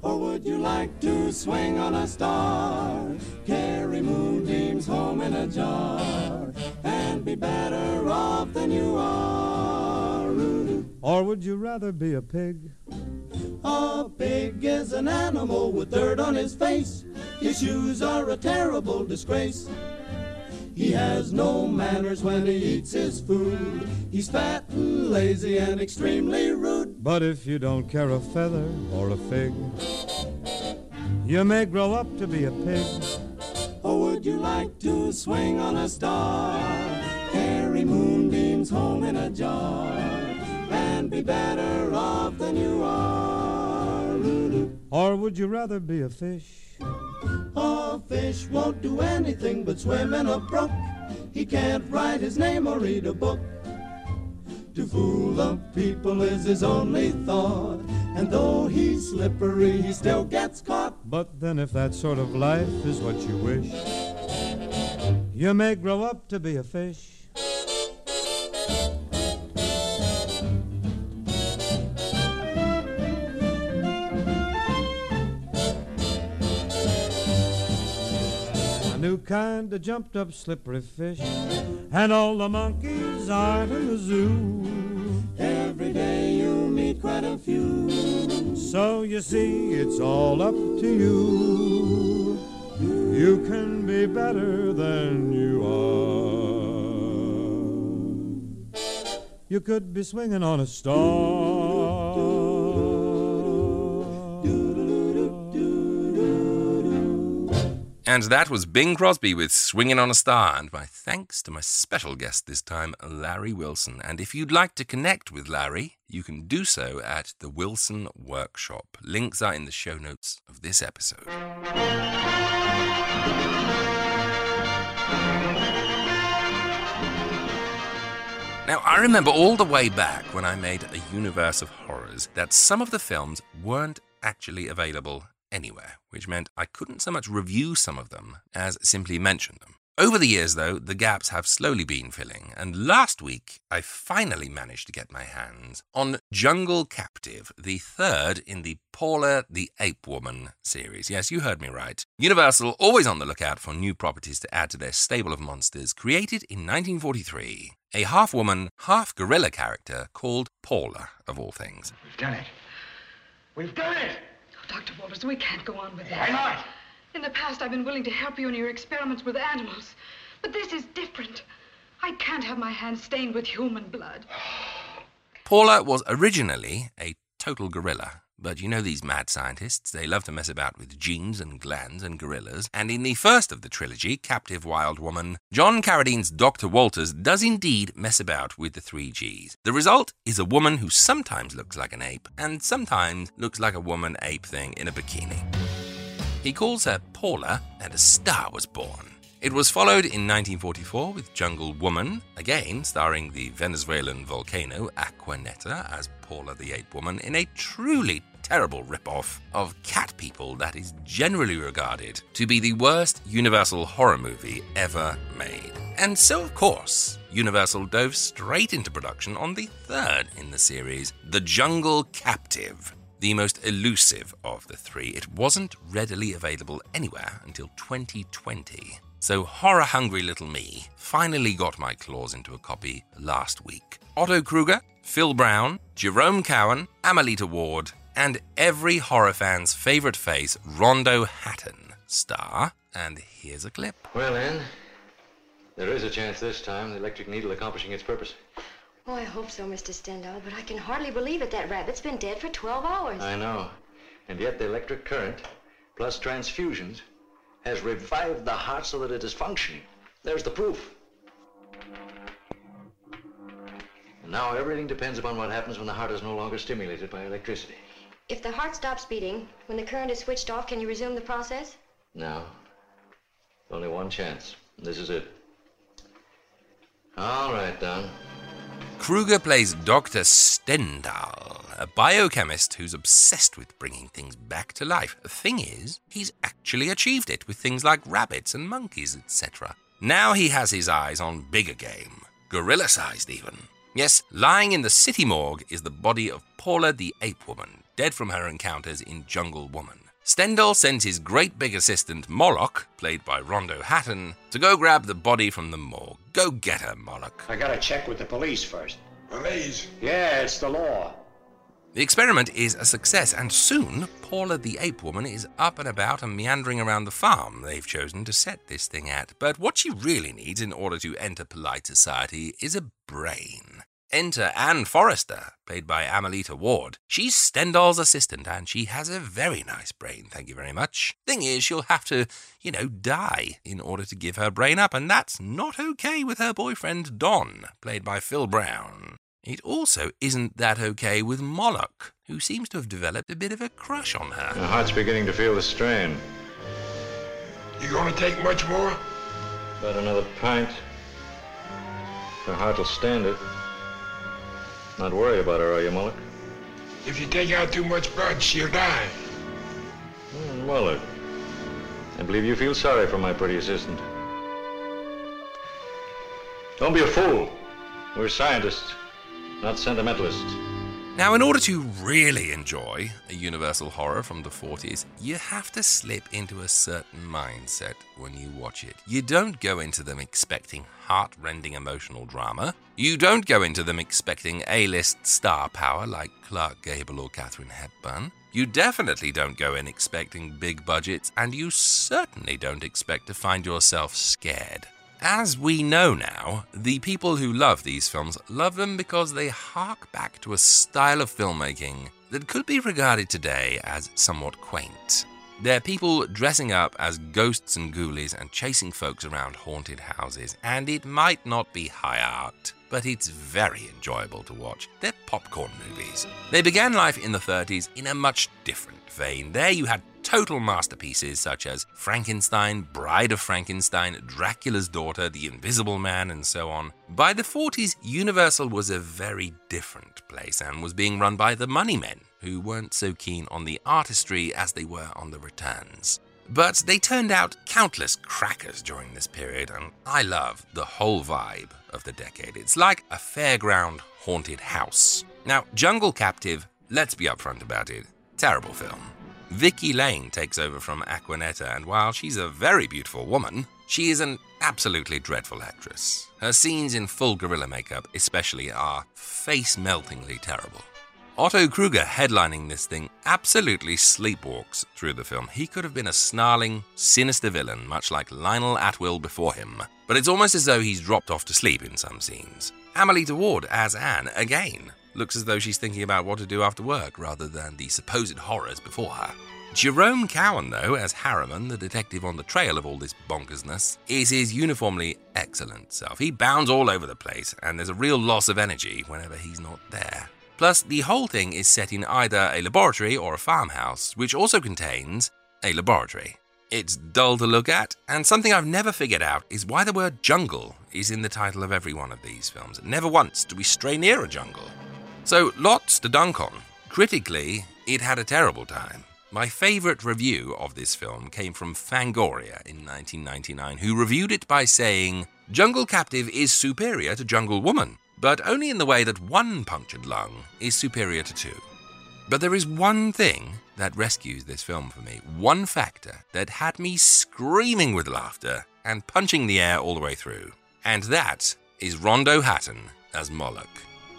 Or would you like to swing on a star? Carry moonbeams home in a jar and be better off than you are. Or would you rather be a pig? A pig is an animal with dirt on his face. His shoes are a terrible disgrace. He has no manners when he eats his food. He's fat and lazy and extremely rude. But if you don't care a feather or a fig, you may grow up to be a pig. Or would you like to swing on a star? Carry moonbeams home in a jar and be better off than you are. Or would you rather be a fish? A fish won't do anything but swim in a brook. He can't write his name or read a book. To fool the people is his only thought. And though he's slippery, he still gets caught. But then, if that sort of life is what you wish, you may grow up to be a fish. A new kind of jumped up slippery fish, and all the monkeys aren't in the zoo. Every day you meet quite a few. So you see, it's all up to you. You can be better than you are. You could be swinging on a star. And that was Bing Crosby with Swinging on a Star. And my thanks to my special guest this time, Larry Wilson. And if you'd like to connect with Larry, you can do so at the Wilson Workshop. Links are in the show notes of this episode. Now, I remember all the way back when I made a universe of horrors that some of the films weren't actually available anywhere, which meant I couldn't so much review some of them as simply mention them. Over the years, though, the gaps have slowly been filling, and last week I finally managed to get my hands on Jungle Captive, the third in the Paula the Ape Woman series. Yes, you heard me right. Universal always on the lookout for new properties to add to their stable of monsters, created in 1943. A half woman, half gorilla character called Paula, of all things. We've done it. We've done it! Dr. Walters, we can't go on with Why that. not? In the past, I've been willing to help you in your experiments with animals. But this is different. I can't have my hands stained with human blood. Paula was originally a total gorilla. But you know these mad scientists, they love to mess about with genes and glands and gorillas. And in the first of the trilogy, Captive Wild Woman, John Carradine's Dr. Walters does indeed mess about with the three Gs. The result is a woman who sometimes looks like an ape and sometimes looks like a woman ape thing in a bikini. He calls her Paula, and a star was born. It was followed in 1944 with Jungle Woman, again starring the Venezuelan volcano Aquanetta as Paula the Ape Woman in a truly terrible ripoff of Cat People that is generally regarded to be the worst Universal horror movie ever made. And so, of course, Universal dove straight into production on the third in the series, The Jungle Captive the most elusive of the three. It wasn't readily available anywhere until 2020. So, horror hungry little me finally got my claws into a copy last week. Otto Kruger, Phil Brown, Jerome Cowan, Amelita Ward, and every horror fan's favorite face, Rondo Hatton, star. And here's a clip. Well, Ann, there is a chance this time the electric needle accomplishing its purpose. Oh, I hope so, Mr. Stendahl, but I can hardly believe it. That rabbit's been dead for 12 hours. I know. And yet the electric current, plus transfusions, has revived the heart so that it is functioning. There's the proof. And now everything depends upon what happens when the heart is no longer stimulated by electricity. If the heart stops beating, when the current is switched off, can you resume the process? No. Only one chance. This is it. All right, Don. Kruger plays Dr. Stendahl, a biochemist who's obsessed with bringing things back to life. The thing is, he's actually achieved it with things like rabbits and monkeys, etc. Now he has his eyes on bigger game, gorilla sized even. Yes, lying in the city morgue is the body of Paula the Ape Woman, dead from her encounters in Jungle Woman. Stendahl sends his great big assistant, Moloch, played by Rondo Hatton, to go grab the body from the morgue. Go get her, Moloch. I gotta check with the police first. Police? Yeah, it's the law. The experiment is a success, and soon Paula the ape woman is up and about and meandering around the farm they've chosen to set this thing at. But what she really needs in order to enter polite society is a brain. Enter Anne Forrester, played by Amelita Ward. She's Stendahl's assistant, and she has a very nice brain, thank you very much. Thing is, she'll have to, you know, die in order to give her brain up, and that's not okay with her boyfriend Don, played by Phil Brown. It also isn't that okay with Moloch, who seems to have developed a bit of a crush on her. My heart's beginning to feel the strain. You gonna take much more? About another pint. Her heart will stand it. Not worry about her, are you, Moloch? If you take out too much blood, she'll die. Hmm, Moloch. I believe you feel sorry for my pretty assistant. Don't be a fool. We're scientists, not sentimentalists. Now, in order to really enjoy a Universal horror from the 40s, you have to slip into a certain mindset when you watch it. You don't go into them expecting heart rending emotional drama. You don't go into them expecting A list star power like Clark Gable or Katharine Hepburn. You definitely don't go in expecting big budgets, and you certainly don't expect to find yourself scared. As we know now, the people who love these films love them because they hark back to a style of filmmaking that could be regarded today as somewhat quaint. They're people dressing up as ghosts and ghoulies and chasing folks around haunted houses, and it might not be high art, but it's very enjoyable to watch. They're popcorn movies. They began life in the 30s in a much different vein. There you had total masterpieces such as Frankenstein, Bride of Frankenstein, Dracula's Daughter, The Invisible Man, and so on. By the 40s, Universal was a very different place and was being run by the money men, who weren't so keen on the artistry as they were on the returns. But they turned out countless crackers during this period, and I love the whole vibe of the decade. It's like a fairground haunted house. Now, Jungle Captive, let's be upfront about it, terrible film. Vicky Lane takes over from Aquanetta, and while she's a very beautiful woman, she is an absolutely dreadful actress. Her scenes in full gorilla makeup, especially, are face meltingly terrible. Otto Kruger headlining this thing absolutely sleepwalks through the film. He could have been a snarling, sinister villain, much like Lionel Atwill before him, but it's almost as though he's dropped off to sleep in some scenes. Amelita Ward as Anne, again, looks as though she's thinking about what to do after work rather than the supposed horrors before her. Jerome Cowan, though, as Harriman, the detective on the trail of all this bonkersness, is his uniformly excellent self. He bounds all over the place, and there's a real loss of energy whenever he's not there. Plus, the whole thing is set in either a laboratory or a farmhouse, which also contains a laboratory. It's dull to look at, and something I've never figured out is why the word jungle is in the title of every one of these films. Never once do we stray near a jungle. So, lots to dunk on. Critically, it had a terrible time. My favourite review of this film came from Fangoria in 1999, who reviewed it by saying, Jungle Captive is superior to Jungle Woman, but only in the way that one punctured lung is superior to two. But there is one thing that rescues this film for me, one factor that had me screaming with laughter and punching the air all the way through, and that is Rondo Hatton as Moloch.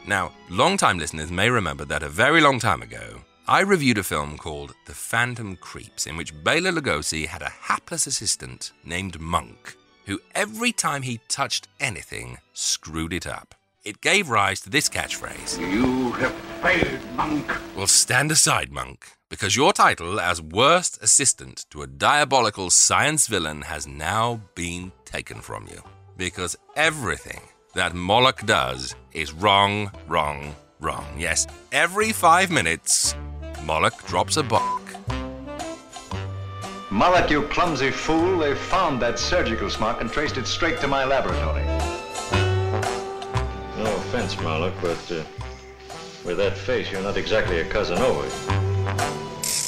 Now, long-time listeners may remember that a very long time ago, I reviewed a film called The Phantom Creeps, in which Bela Lugosi had a hapless assistant named Monk, who every time he touched anything, screwed it up. It gave rise to this catchphrase You have failed, Monk. Well, stand aside, Monk, because your title as worst assistant to a diabolical science villain has now been taken from you. Because everything that Moloch does is wrong, wrong, wrong. Yes, every five minutes, Moloch drops a bomb. Moloch, you clumsy fool, they found that surgical smock and traced it straight to my laboratory. Offense, Moloch, but uh, with that face, you're not exactly a Casanova.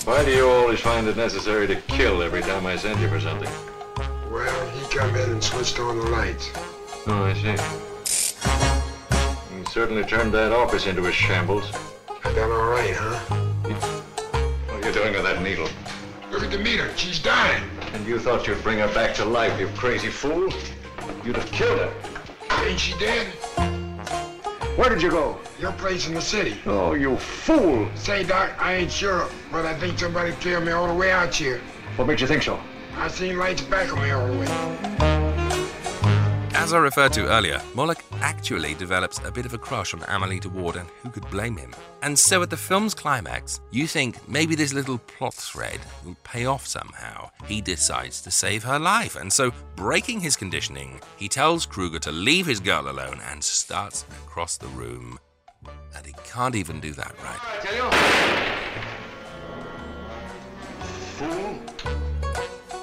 Why do you always find it necessary to kill every time I send you for something? Well, he come in and switched on the lights. Oh, I see. You certainly turned that office into a shambles. I done all right, huh? What are you doing with that needle? Look at the meter. She's dying. And you thought you'd bring her back to life, you crazy fool? You'd have killed her. Ain't she dead? Where did you go? Your place in the city. Oh, you fool! Say, Doc, I ain't sure, but I think somebody killed me all the way out here. What makes you think so? I seen lights back on me all the way. As I referred to earlier, Moloch actually develops a bit of a crush on Amelita Ward, and who could blame him? And so at the film's climax, you think maybe this little plot thread will pay off somehow. He decides to save her life, and so, breaking his conditioning, he tells Kruger to leave his girl alone and starts across the room. And he can't even do that right. I tell you.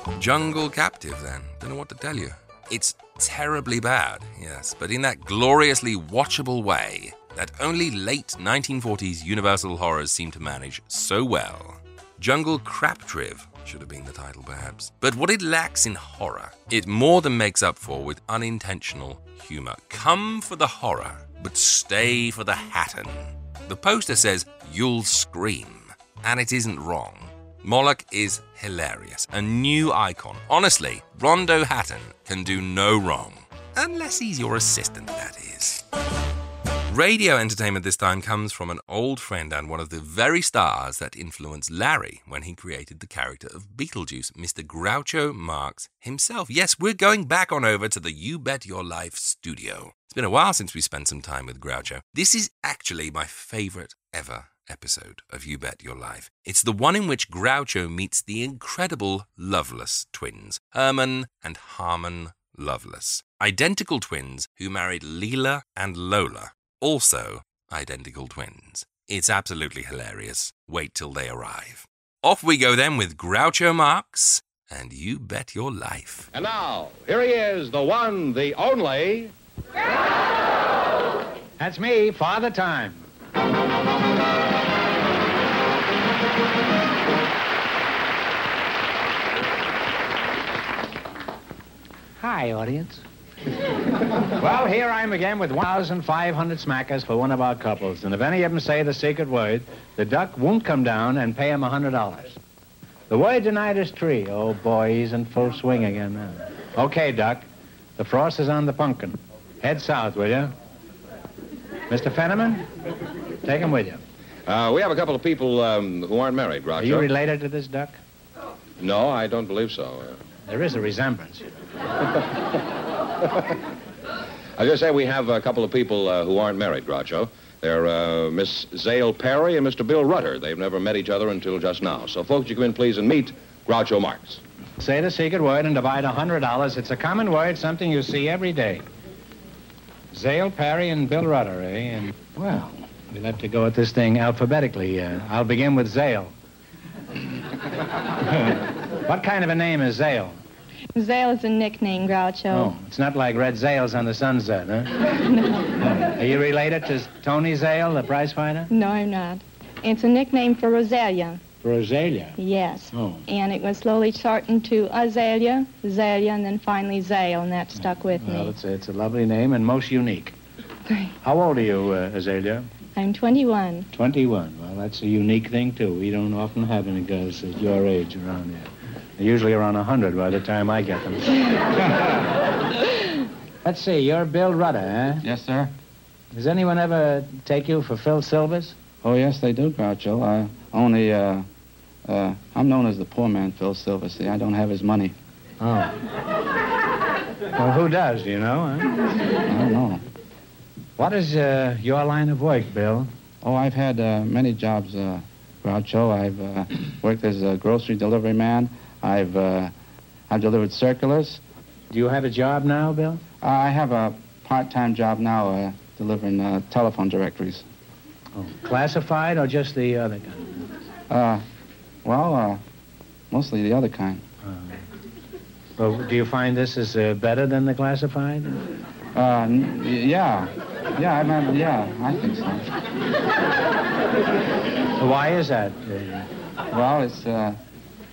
Fool. Jungle Captive, then. Don't know what to tell you. It's terribly bad, yes, but in that gloriously watchable way that only late 1940s Universal horrors seem to manage so well. Jungle Craptive should have been the title, perhaps. But what it lacks in horror, it more than makes up for with unintentional humor. Come for the horror, but stay for the Hatton. The poster says, You'll scream. And it isn't wrong. Moloch is hilarious, a new icon. Honestly, Rondo Hatton can do no wrong. Unless he's your assistant, that is. Radio entertainment this time comes from an old friend and one of the very stars that influenced Larry when he created the character of Beetlejuice, Mr. Groucho Marx himself. Yes, we're going back on over to the You Bet Your Life studio. It's been a while since we spent some time with Groucho. This is actually my favorite ever episode of You Bet Your Life. It's the one in which Groucho meets the incredible Loveless twins, Herman and Harmon Loveless. Identical twins who married Leela and Lola. Also identical twins. It's absolutely hilarious. Wait till they arrive. Off we go then with Groucho Marx and You Bet Your Life. And now, here he is, the one, the only. That's me, Father Time. Hi, audience. well, here I am again with 1,500 smackers for one of our couples. And if any of them say the secret word, the duck won't come down and pay him $100. The word tonight is tree. Oh, boy, he's in full swing again now. Okay, duck. The frost is on the pumpkin. Head south, will you? Mr. Fenneman, take him with you. Uh, we have a couple of people um, who aren't married, Groucho. Are you related to this duck? No, I don't believe so. Uh, There is a resemblance. I going say we have a couple of people uh, who aren't married, Groucho. They're uh, Miss Zale Parry and Mr. Bill Rutter. They've never met each other until just now. So, folks, you come in, please, and meet Groucho Marx. Say the secret word and divide $100. It's a common word, something you see every day. Zale, Parry, and Bill Rutter, eh? And, well, we'll have to go at this thing alphabetically. Uh, I'll begin with Zale. what kind of a name is Zale? Zale is a nickname, Groucho. Oh, it's not like red Zales on the sunset, huh? No. Are you related to Tony Zale, the prize fighter? No, I'm not. It's a nickname for Rosalia. Rosalia. Yes. Oh. And it was slowly shortened to Azalea, Zalia, and then finally Zale, and that stuck with Well, me. it's, it's a lovely name and most unique. How old are you, uh, Azalea? I'm 21. 21. Well, that's a unique thing, too. We don't often have any girls at your age around here. They're usually around 100 by the time I get them. Let's see, you're Bill Rutter, eh? Yes, sir. Does anyone ever take you for Phil Silvers? Oh, yes, they do, Groucho. I only, uh, uh, I'm known as the poor man, Phil Silver. See, I don't have his money. Oh. Well, who does, do you know? Huh? I don't know. What is uh, your line of work, Bill? Oh, I've had uh, many jobs, uh, Groucho. I've uh, worked as a grocery delivery man. I've, uh, I've delivered circulars. Do you have a job now, Bill? Uh, I have a part-time job now, uh, delivering uh, telephone directories. Oh, classified or just the other kind? Uh, well, uh, mostly the other kind. Well, do you find this is uh, better than the classified? Uh, yeah. Yeah, I remember, yeah, I think so. Why is that? Well, it's, uh,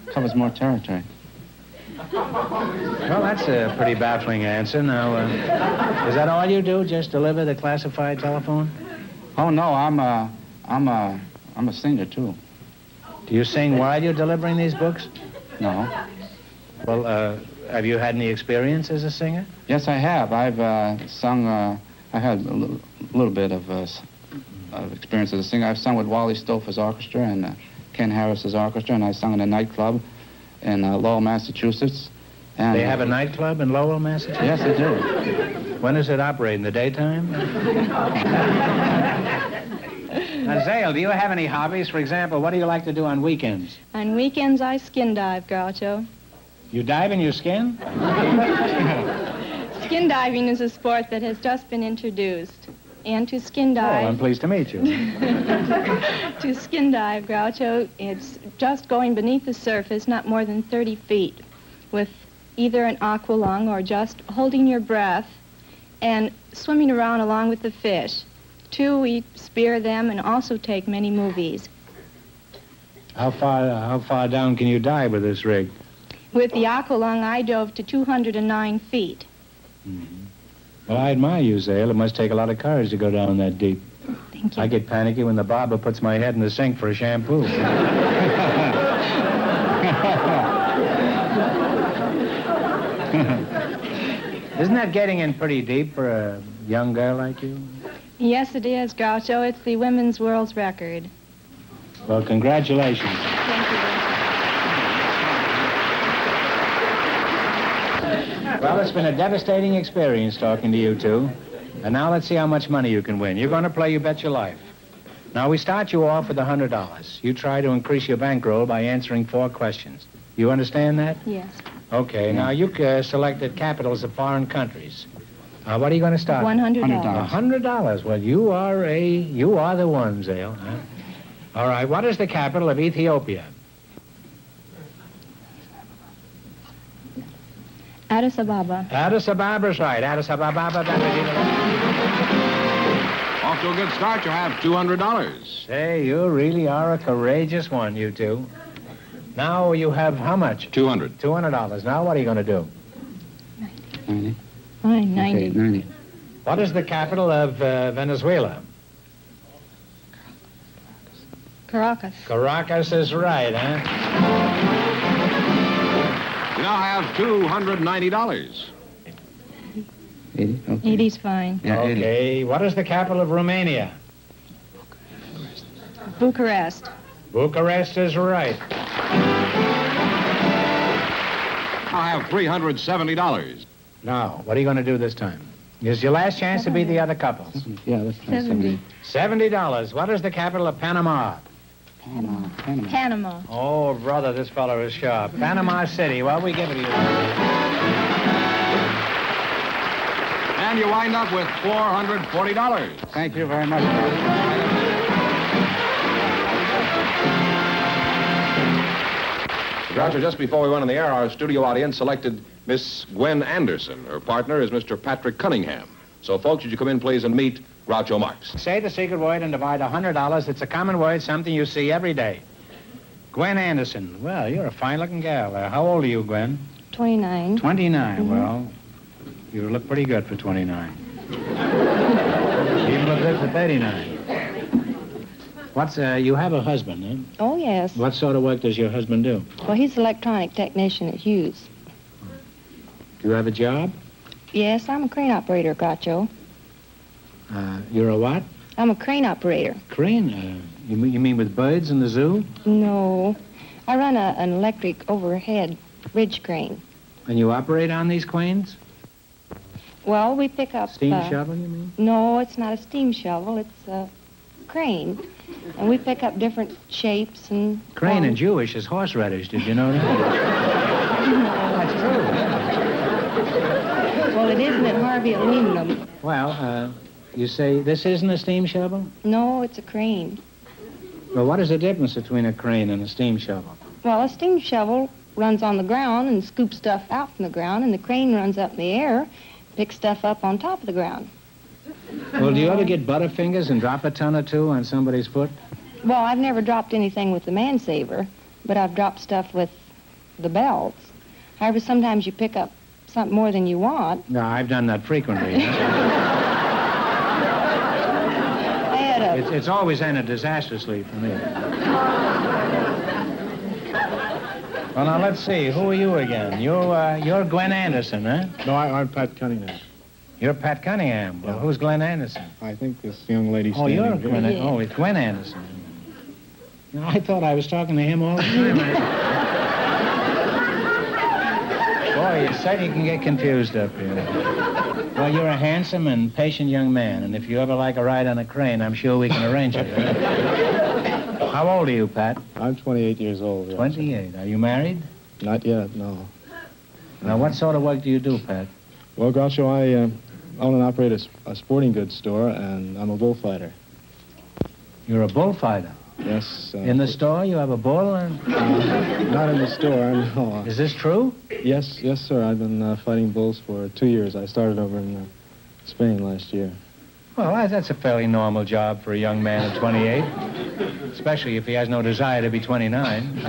covers more territory. Well, that's a pretty baffling answer. Now, uh, is that all you do? Just deliver the classified telephone? Oh, no, I'm a, I'm a, I'm a singer, too. Do you sing while you're delivering these books? No. Well, uh, have you had any experience as a singer? Yes, I have. I've uh, sung. Uh, I had a little, little bit of, uh, of experience as a singer. I've sung with Wally Stouffer's orchestra and uh, Ken Harris's orchestra, and I sung in a nightclub in uh, Lowell, Massachusetts. And They have a nightclub in Lowell, Massachusetts? Yes, they do. When does it operate? In the daytime? now, Zale, do you have any hobbies? For example, what do you like to do on weekends? On weekends, I skin dive, Groucho. You dive in your skin? Skin diving is a sport that has just been introduced. And to skin oh, dive... Oh, I'm pleased to meet you. to skin dive, Groucho, it's just going beneath the surface, not more than 30 feet, with either an aqualung or just holding your breath and swimming around along with the fish. Two, we spear them and also take many movies. How far, uh, how far down can you dive with this rig? With the aqualung, I dove to 209 feet. Mm-hmm. Well, I admire you, Zale. It must take a lot of courage to go down that deep. Thank you. I get panicky when the barber puts my head in the sink for a shampoo. Isn't that getting in pretty deep for a young girl like you? Yes, it is, Groucho. It's the women's world's record. Well, congratulations. Thank you. Well, it's been a devastating experience talking to you two. And now let's see how much money you can win. You're going to play You Bet Your Life. Now, we start you off with a $100. You try to increase your bankroll by answering four questions. You understand that? Yes. Okay, now you uh, selected capitals of foreign countries. Uh, what are you going to start? $100. A hundred dollars. Well, you are a you are the one, Zale. Huh? All right. What is the capital of Ethiopia? Addis Ababa. Addis Ababa's right. Addis Ababa. Off to a good start. You have $200. Say, you really are a courageous one, you two. Now you have how much? 200 $200. Now what are you going to do? 90. Fine, 90. Okay, 90. What is the capital of uh, Venezuela? Caracas. Caracas is right, huh? You now have $290. 80. Okay. 80's fine. Yeah, 80. okay. What is the capital of Romania? Bucharest. Bucharest is right. I have $370. Now, what are you going to do this time? It's your last chance to beat the other couples. Yeah, let's try 70. 70. $70. What is the capital of Panama? Panama. Panama. Panama. Oh, brother, this fellow is sharp. Panama City. Well, we give it to you. And you wind up with $440. Thank you very much. Roger, just before we went on the air, our studio audience selected Miss Gwen Anderson. Her partner is Mr. Patrick Cunningham. So, folks, would you come in, please, and meet Groucho Marx? Say the secret word and divide $100. It's a common word, something you see every day. Gwen Anderson. Well, you're a fine-looking gal. Uh, how old are you, Gwen? 29. 29. Well, you look pretty good for 29. Even look good for 39. What's, uh, you have a husband, huh? Oh, yes. What sort of work does your husband do? Well, he's an electronic technician at Hughes. Do you have a job? Yes, I'm a crane operator, Groucho. Uh, you're a what? I'm a crane operator. Crane? Uh, you, mean, you mean with birds in the zoo? No, I run a, an electric overhead ridge crane. And you operate on these cranes? Well, we pick up... Steam uh, shovel, you mean? No, it's not a steam shovel. It's a crane. And we pick up different shapes and... Crane in forms. Jewish is horseradish. Did you know that? That's true. Well, it isn't at Harvey Aluminum. Well, uh, you say this isn't a steam shovel? No, it's a crane. Well, what is the difference between a crane and a steam shovel? Well, a steam shovel runs on the ground and scoops stuff out from the ground, and the crane runs up in the air, picks stuff up on top of the ground. Well, do you ever get butterfingers and drop a ton or two on somebody's foot? Well, I've never dropped anything with the mansaver, but I've dropped stuff with the belts. However, sometimes you pick up something more than you want. No, I've done that frequently. I had a... it's, it's always ended disastrously for me. Well, now let's see. Who are you again? You're uh, you're Gwen Anderson, huh? No, I, I'm Pat Cunningham. You're Pat Cunningham. Well, who's Glenn Anderson? I think this young lady Oh, you're here- Gwen. Oh, it's Gwen Anderson. No, I thought I was talking to him all the time. Boy, you said you can get confused up here. Well, you're a handsome and patient young man, and if you ever like a ride on a crane, I'm sure we can arrange it. How old are you, Pat? I'm 28 years old. yes. 28. Are you married? Not yet, no. Now, what sort of work do you do, Pat? Well, Groucho, I uh, own and operate a sporting goods store, and I'm a bullfighter. You're a bullfighter. Yes. Uh, In the store, you have a bull? And... uh, not in the store, no. Is this true? Yes, yes, sir. I've been uh, fighting bulls for two years. I started over in uh, Spain last year. Well, that's a fairly normal job for a young man at 28, especially if he has no desire to be 29.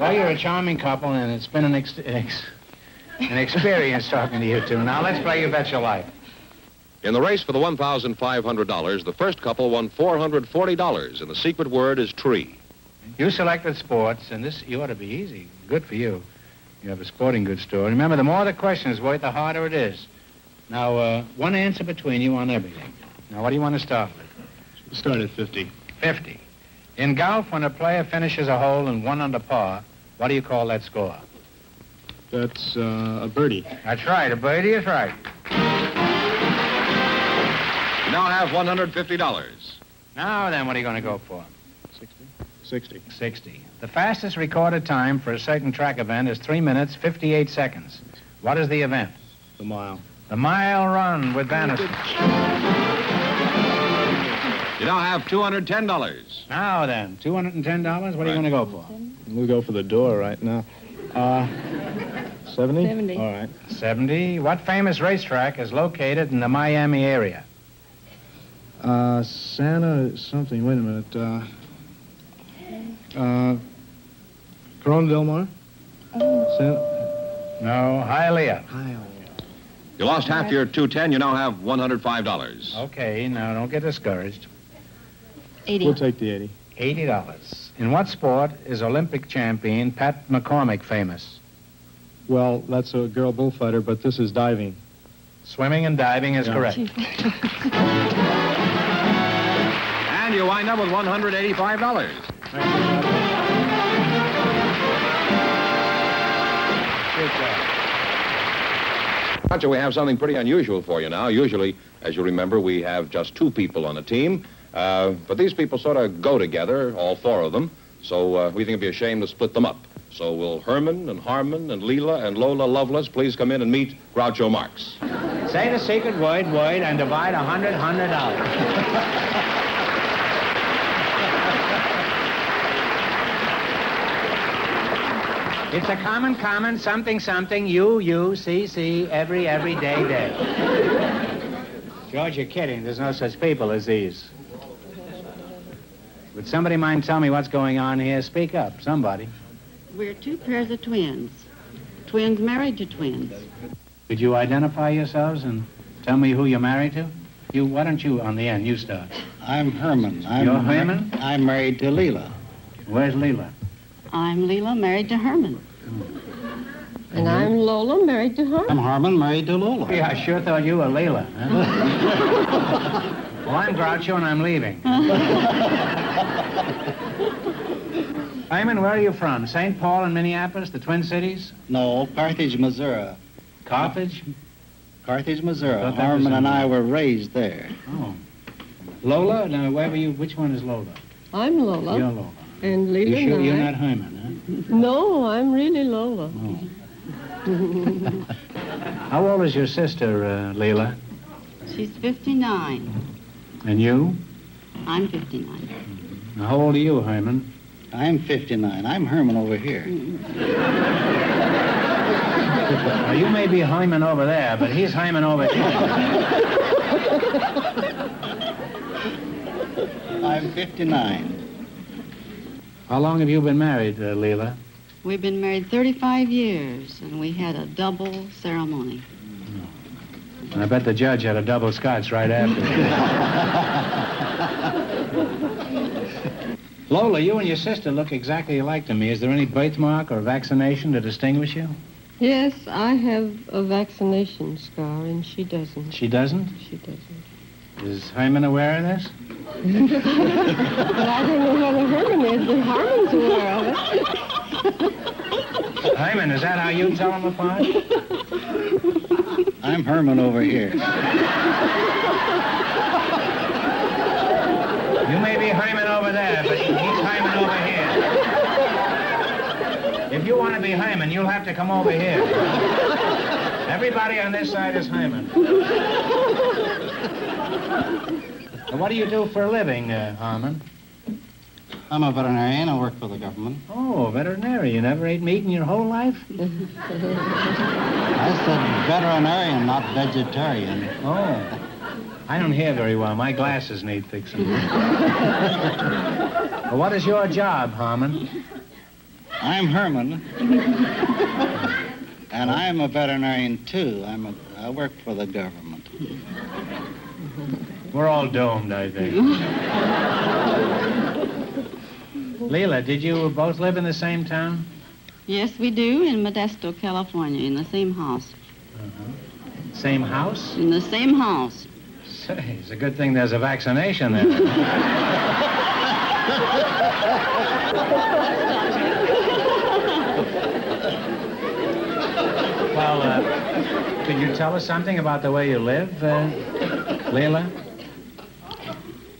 Well, you're a charming couple, and it's been an, ex- ex- an experience talking to you two. Now, let's play You Bet Your Life. In the race for the $1,500, the first couple won $440, and the secret word is tree. You selected sports, and this, you ought to be easy. Good for you. You have a sporting goods store. Remember, the more the question is worth, the harder it is. Now, uh, one answer between you on everything. Now, what do you want to start with? Start at 50. 50. In golf, when a player finishes a hole in one under par, what do you call that score? That's uh, a birdie. That's right. A birdie is right. You now have $150. Now then, what are you going to go for? 60. 60. 60. The fastest recorded time for a certain track event is 3 minutes, 58 seconds. What is the event? The mile. The mile run with Bannister. You now have $210. Now then, $210. What are you going to go for? We'll go for the door right now. Uh, 70? 70. All right. 70. What famous racetrack is located in the Miami area? Uh, Santa something. Wait a minute. Uh, uh, Corona Del Mar? Santa? No, Hialeah. You lost half your 210. You now have $105. Okay, now don't get discouraged. 80. We'll take the 80. $80. In what sport is Olympic champion Pat McCormick famous? Well, that's a girl bullfighter, but this is diving. Swimming and diving is Yeah. correct. And you wind up with $185. Roger, we have something pretty unusual for you now. Usually, as you remember, we have just two people on a team. Uh, but these people sort of go together, all four of them. So uh, we think it'd be a shame to split them up. So will Herman and Harmon and Leela and Lola Lovelace please come in and meet Groucho Marx? Say the secret word, word, and divide a hundred, hundred dollars. It's a common, common, something, something, you, you, see, see, every, every day, day. George, you're kidding. There's no such people as these. Would somebody mind tell me what's going on here? Speak up, somebody. We're two pairs of twins. Twins married to twins. Could you identify yourselves and tell me who you're married to? You, why don't you, on the end, you start. I'm Herman. I'm You're Herman? I'm married to Leela. Where's Leela? I'm Leela, married to Herman. And I'm Lola, married to Herman. I'm Herman. Married to Lola. Yeah, I sure thought you were Leela. well, I'm Groucho and I'm leaving. Hyman, where are you from? St. Paul and Minneapolis, the Twin Cities? No, Carthage, Missouri. Carthage? Carthage, Missouri. Thought that was Harmon and I were raised there. Oh. Lola? Now, where were you? Which one is Lola? I'm Lola. You're Lola. And You sure and you're I- not Hyman, No, I'm really Lola. huh? How old is your sister, uh, Leela? She's 59. And you? I'm 59. Now, how old are you, Hyman? I'm 59. I'm Herman over here. Now, you may be Hyman over there, but he's Hyman over here. I'm 59. How long have you been married, uh, Leela? We've been married 35 years, and we had a double ceremony. I bet the judge had a double scotch right after. Lola, you and your sister look exactly alike to me. Is there any birthmark or vaccination to distinguish you? Yes, I have a vaccination scar, and she doesn't. She doesn't? She doesn't. Is Hyman aware of this? but I don't know whether Herman is, but Harmon's aware of it. Hyman, is that how you tell them apart? I'm Herman over here. You may be Hyman over there, but he's Hyman over here. If you want to be Hyman, you'll have to come over here. Everybody on this side is Hyman. Now, what do you do for a living, uh, Harmon? I'm a veterinarian. I work for the government. Oh, a veterinarian. You never ate meat in your whole life? I said veterinarian, not vegetarian. Oh. I don't hear very well. My glasses need fixing. well, what is your job, Harmon? I'm Herman. and I'm a veterinarian, too. I'm a, I work for the government. We're all domed, I think. Leela, did you both live in the same town? Yes, we do, in Modesto, California, in the same house. Same house? In the same house. Say, it's a good thing there's a vaccination there. well, uh, could you tell us something about the way you live, uh, Leela?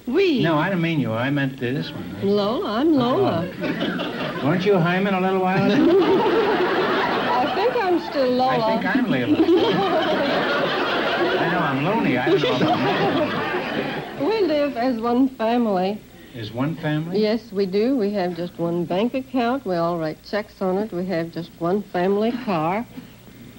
We. No, I didn't mean you. I meant this one. Lola, I'm Lola. Weren't you Hyman a little while ago? I think I'm still Lola. I think I'm Leela. I know, I'm loony. I don't know We live as one family. Is one family? Yes, we do. We have just one bank account. We all write checks on it. We have just one family car.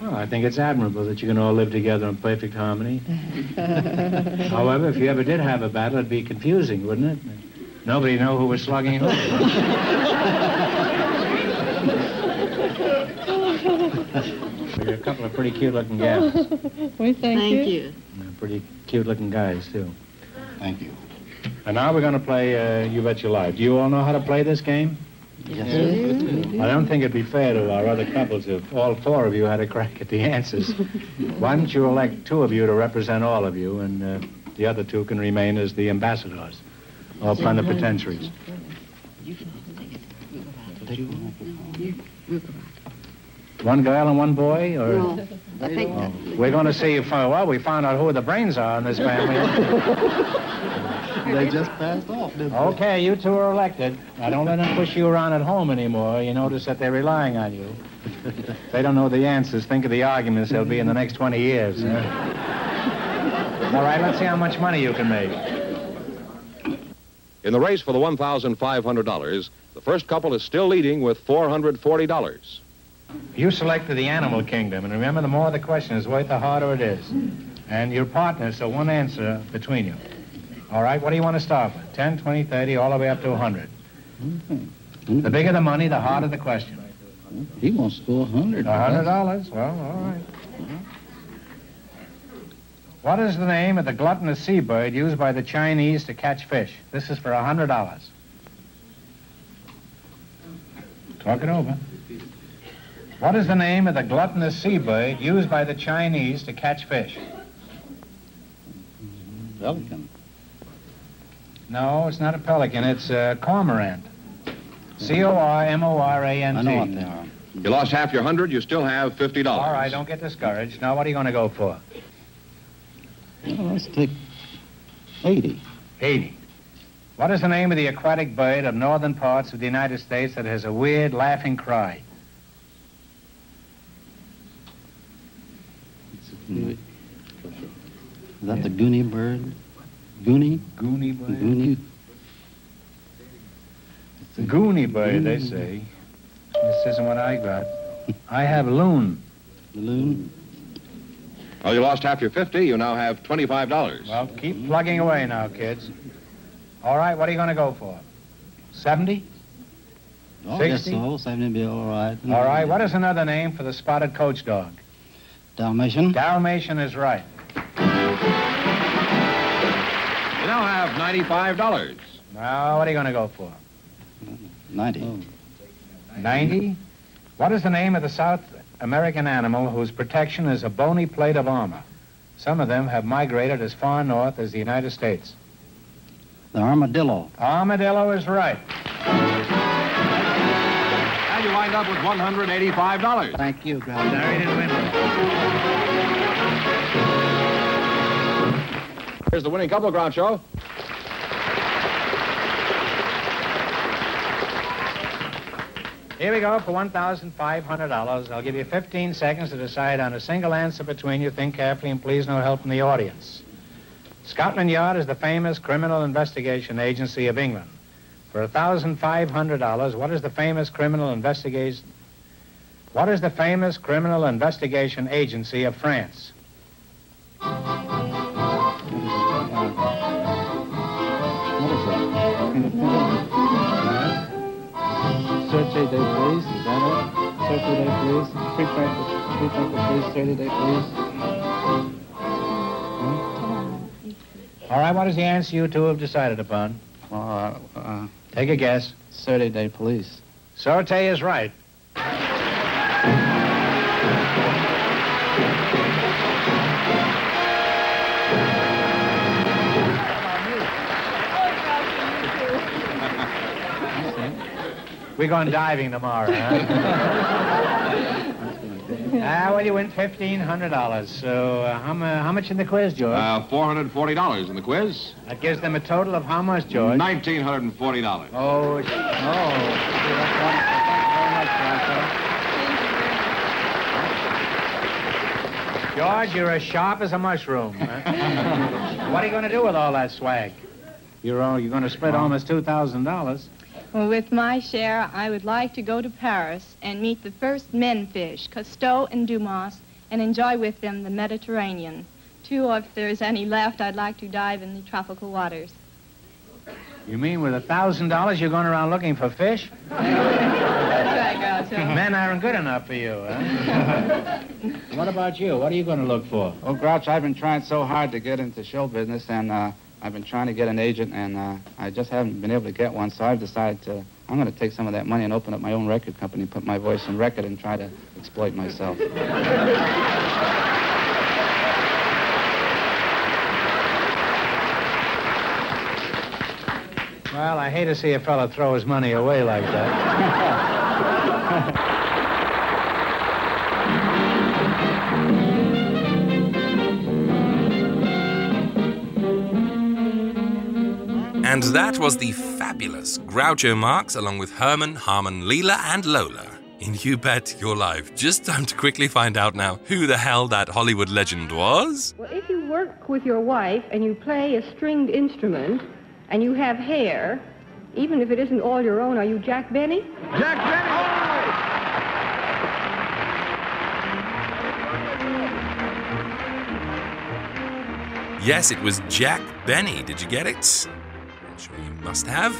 Well, I think it's admirable that you can all live together in perfect harmony. However, if you ever did have a battle, it'd be confusing, wouldn't it? Nobody know who was slugging who. You're a couple of pretty cute-looking gals. we thank, Thank you. you. Pretty cute-looking guys, too. Thank you. And now we're going to play uh, You Bet Your Life. Do you all know how to play this game? Yes, I don't think it'd be fair to our other couples if all four of you had a crack at the answers. Why don't you elect two of you to represent all of you, and uh, the other two can remain as the ambassadors or plenipotentiaries. One girl and one boy, or? No, I think Oh, we're going to see if uh, well we found out who the brains are in this family. They just passed off, didn't they? okay, you two are elected. Now don't let them push you around at home anymore. You notice that they're relying on you. they don't know the answers. Think of the arguments there'll be in the next 20 years. huh? All right, let's see how much money you can make. In the race for the $1,500, the first couple is still leading with $440. You selected the animal kingdom, and remember, the more the question is worth, the harder it is. And your partners, so one answer between you. All right, what do you want to start with? 10, 20, 30, all the way up to 100. Mm-hmm. The bigger the money, the harder the question. He wants to go a hundred. A hundred dollars? Well, all right. What is the name of the gluttonous seabird used by the Chinese to catch fish? This is for a hundred dollars. Talk it over. What is the name of the gluttonous seabird used by the Chinese to catch fish? Pelican. No, it's not a pelican. It's uh, a cormorant. C-O-R-M-O-R-A-N-T. I know what they are. You lost half your hundred, you still have $50. All right, don't get discouraged. Now, what are you going to go for? Well, let's take 80. 80. What is the name of the aquatic bird of northern parts of the United States that has a weird laughing cry? Is that the Goonie bird? Goonie? Goonie bird? Goonie? Goonie bird, they say. This isn't what I got. I have loon. The loon? Well, you lost half your 50, you now have $25. Well, keep plugging away now, kids. All right, what are you going to go for? 70? Oh, I guess 60? so. 70 be all right. All right, what is another name for the spotted coach dog? Dalmatian? Dalmatian is right. You now have $95. Now, what are you going to go for? 90. 90? What is the name of the South American animal whose protection is a bony plate of armor? Some of them have migrated as far north as the United States. The armadillo. Armadillo is right. And you wind up with $185. Thank you, Groucho. Sorry, didn't win. Here's the winning couple, Groucho. Here we go for $1,500. I'll give you 15 seconds to decide on a single answer between you. Think carefully and please no help from the audience. Scotland Yard is the famous criminal investigation agency of England. For $1,500, what is the famous criminal investigation... What is the famous criminal investigation agency of France? Search day, please. Is that it? Search day, please. Prefect, prefect, please. Search day, please. All right, what is the answer you two have decided upon? Well, uh, uh, Take a guess. Saturday Day Police. Sûreté is right. We're going diving tomorrow, huh? Ah, well, you win $1,500. So uh, how, mu- how much in the quiz, George? Uh, $440 in the quiz. that gives them a total of how much, George? $1,940. Oh, sh- oh. George, you're as sharp as a mushroom. huh? what are you going to do with all that swag? You're, all, you're going to split almost $2,000. Well, with my share, I would like to go to Paris and meet the first men fish, Cousteau and Dumas, and enjoy with them the Mediterranean. Too, if there's any left, I'd like to dive in the tropical waters. You mean with a $1,000 you're going around looking for fish? That's right, Groucho. Men aren't good enough for you, huh? what about you? What are you going to look for? Oh, Grouch, I've been trying so hard to get into show business, and uh, I've been trying to get an agent, and uh, I just haven't been able to get one. So I've decided to. I'm going to take some of that money and open up my own record company, put my voice on record, and try to exploit myself. Well, I hate to see a fella throw his money away like that. And that was the fabulous Groucho Marx along with Herman, Harmon, Leela, and Lola in You Bet Your Life. Just time to quickly find out now who the hell that Hollywood legend was. Well, if you work with your wife and you play a stringed instrument and you have hair, even if it isn't all your own, are you Jack Benny? Jack Benny! Yes, it was Jack Benny. Did you get it? You must have.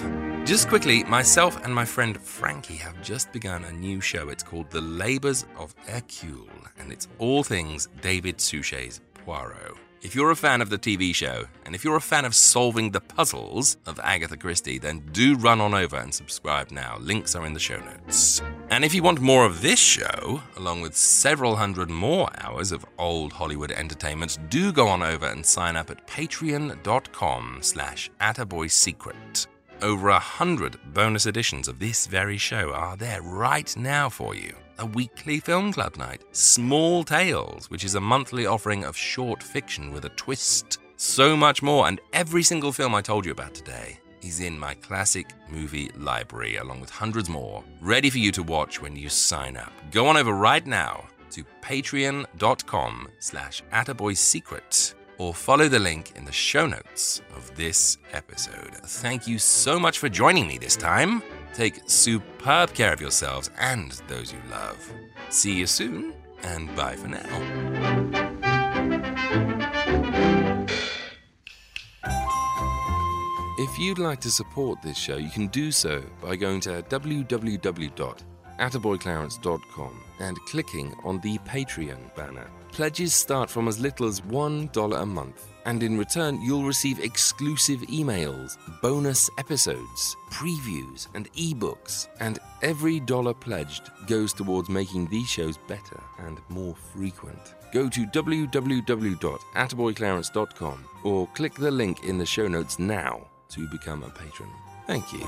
Just quickly, myself and my friend Frankie have just begun a new show. It's called The Labours of Hercule, and it's all things David Suchet's Poirot. If you're a fan of the TV show, and if you're a fan of solving the puzzles of Agatha Christie, then do run on over and subscribe now. Links are in the show notes. And if you want more of this show, along with several hundred more hours of old Hollywood entertainment, do go on over and sign up at patreon.com slash attaboysecret. Over a hundred bonus editions of this very show are there right now for you. A weekly film club night, Small Tales, which is a monthly offering of short fiction with a twist. So much more, and every single film I told you about today is in my classic movie library, along with hundreds more, ready for you to watch when you sign up. Go on over right now to patreon.com slash attaboysecret or follow the link in the show notes of this episode. Thank you so much for joining me this time. Take superb care of yourselves and those you love. See you soon, and bye for now. If you'd like to support this show, you can do so by going to www.attaboyclarence.com and clicking on the Patreon banner. Pledges start from as little as $1 a month. And in return, you'll receive exclusive emails, bonus episodes, previews, and ebooks. And every dollar pledged goes towards making these shows better and more frequent. Go to www.attaboyclarence.com or click the link in the show notes now to become a patron. Thank you.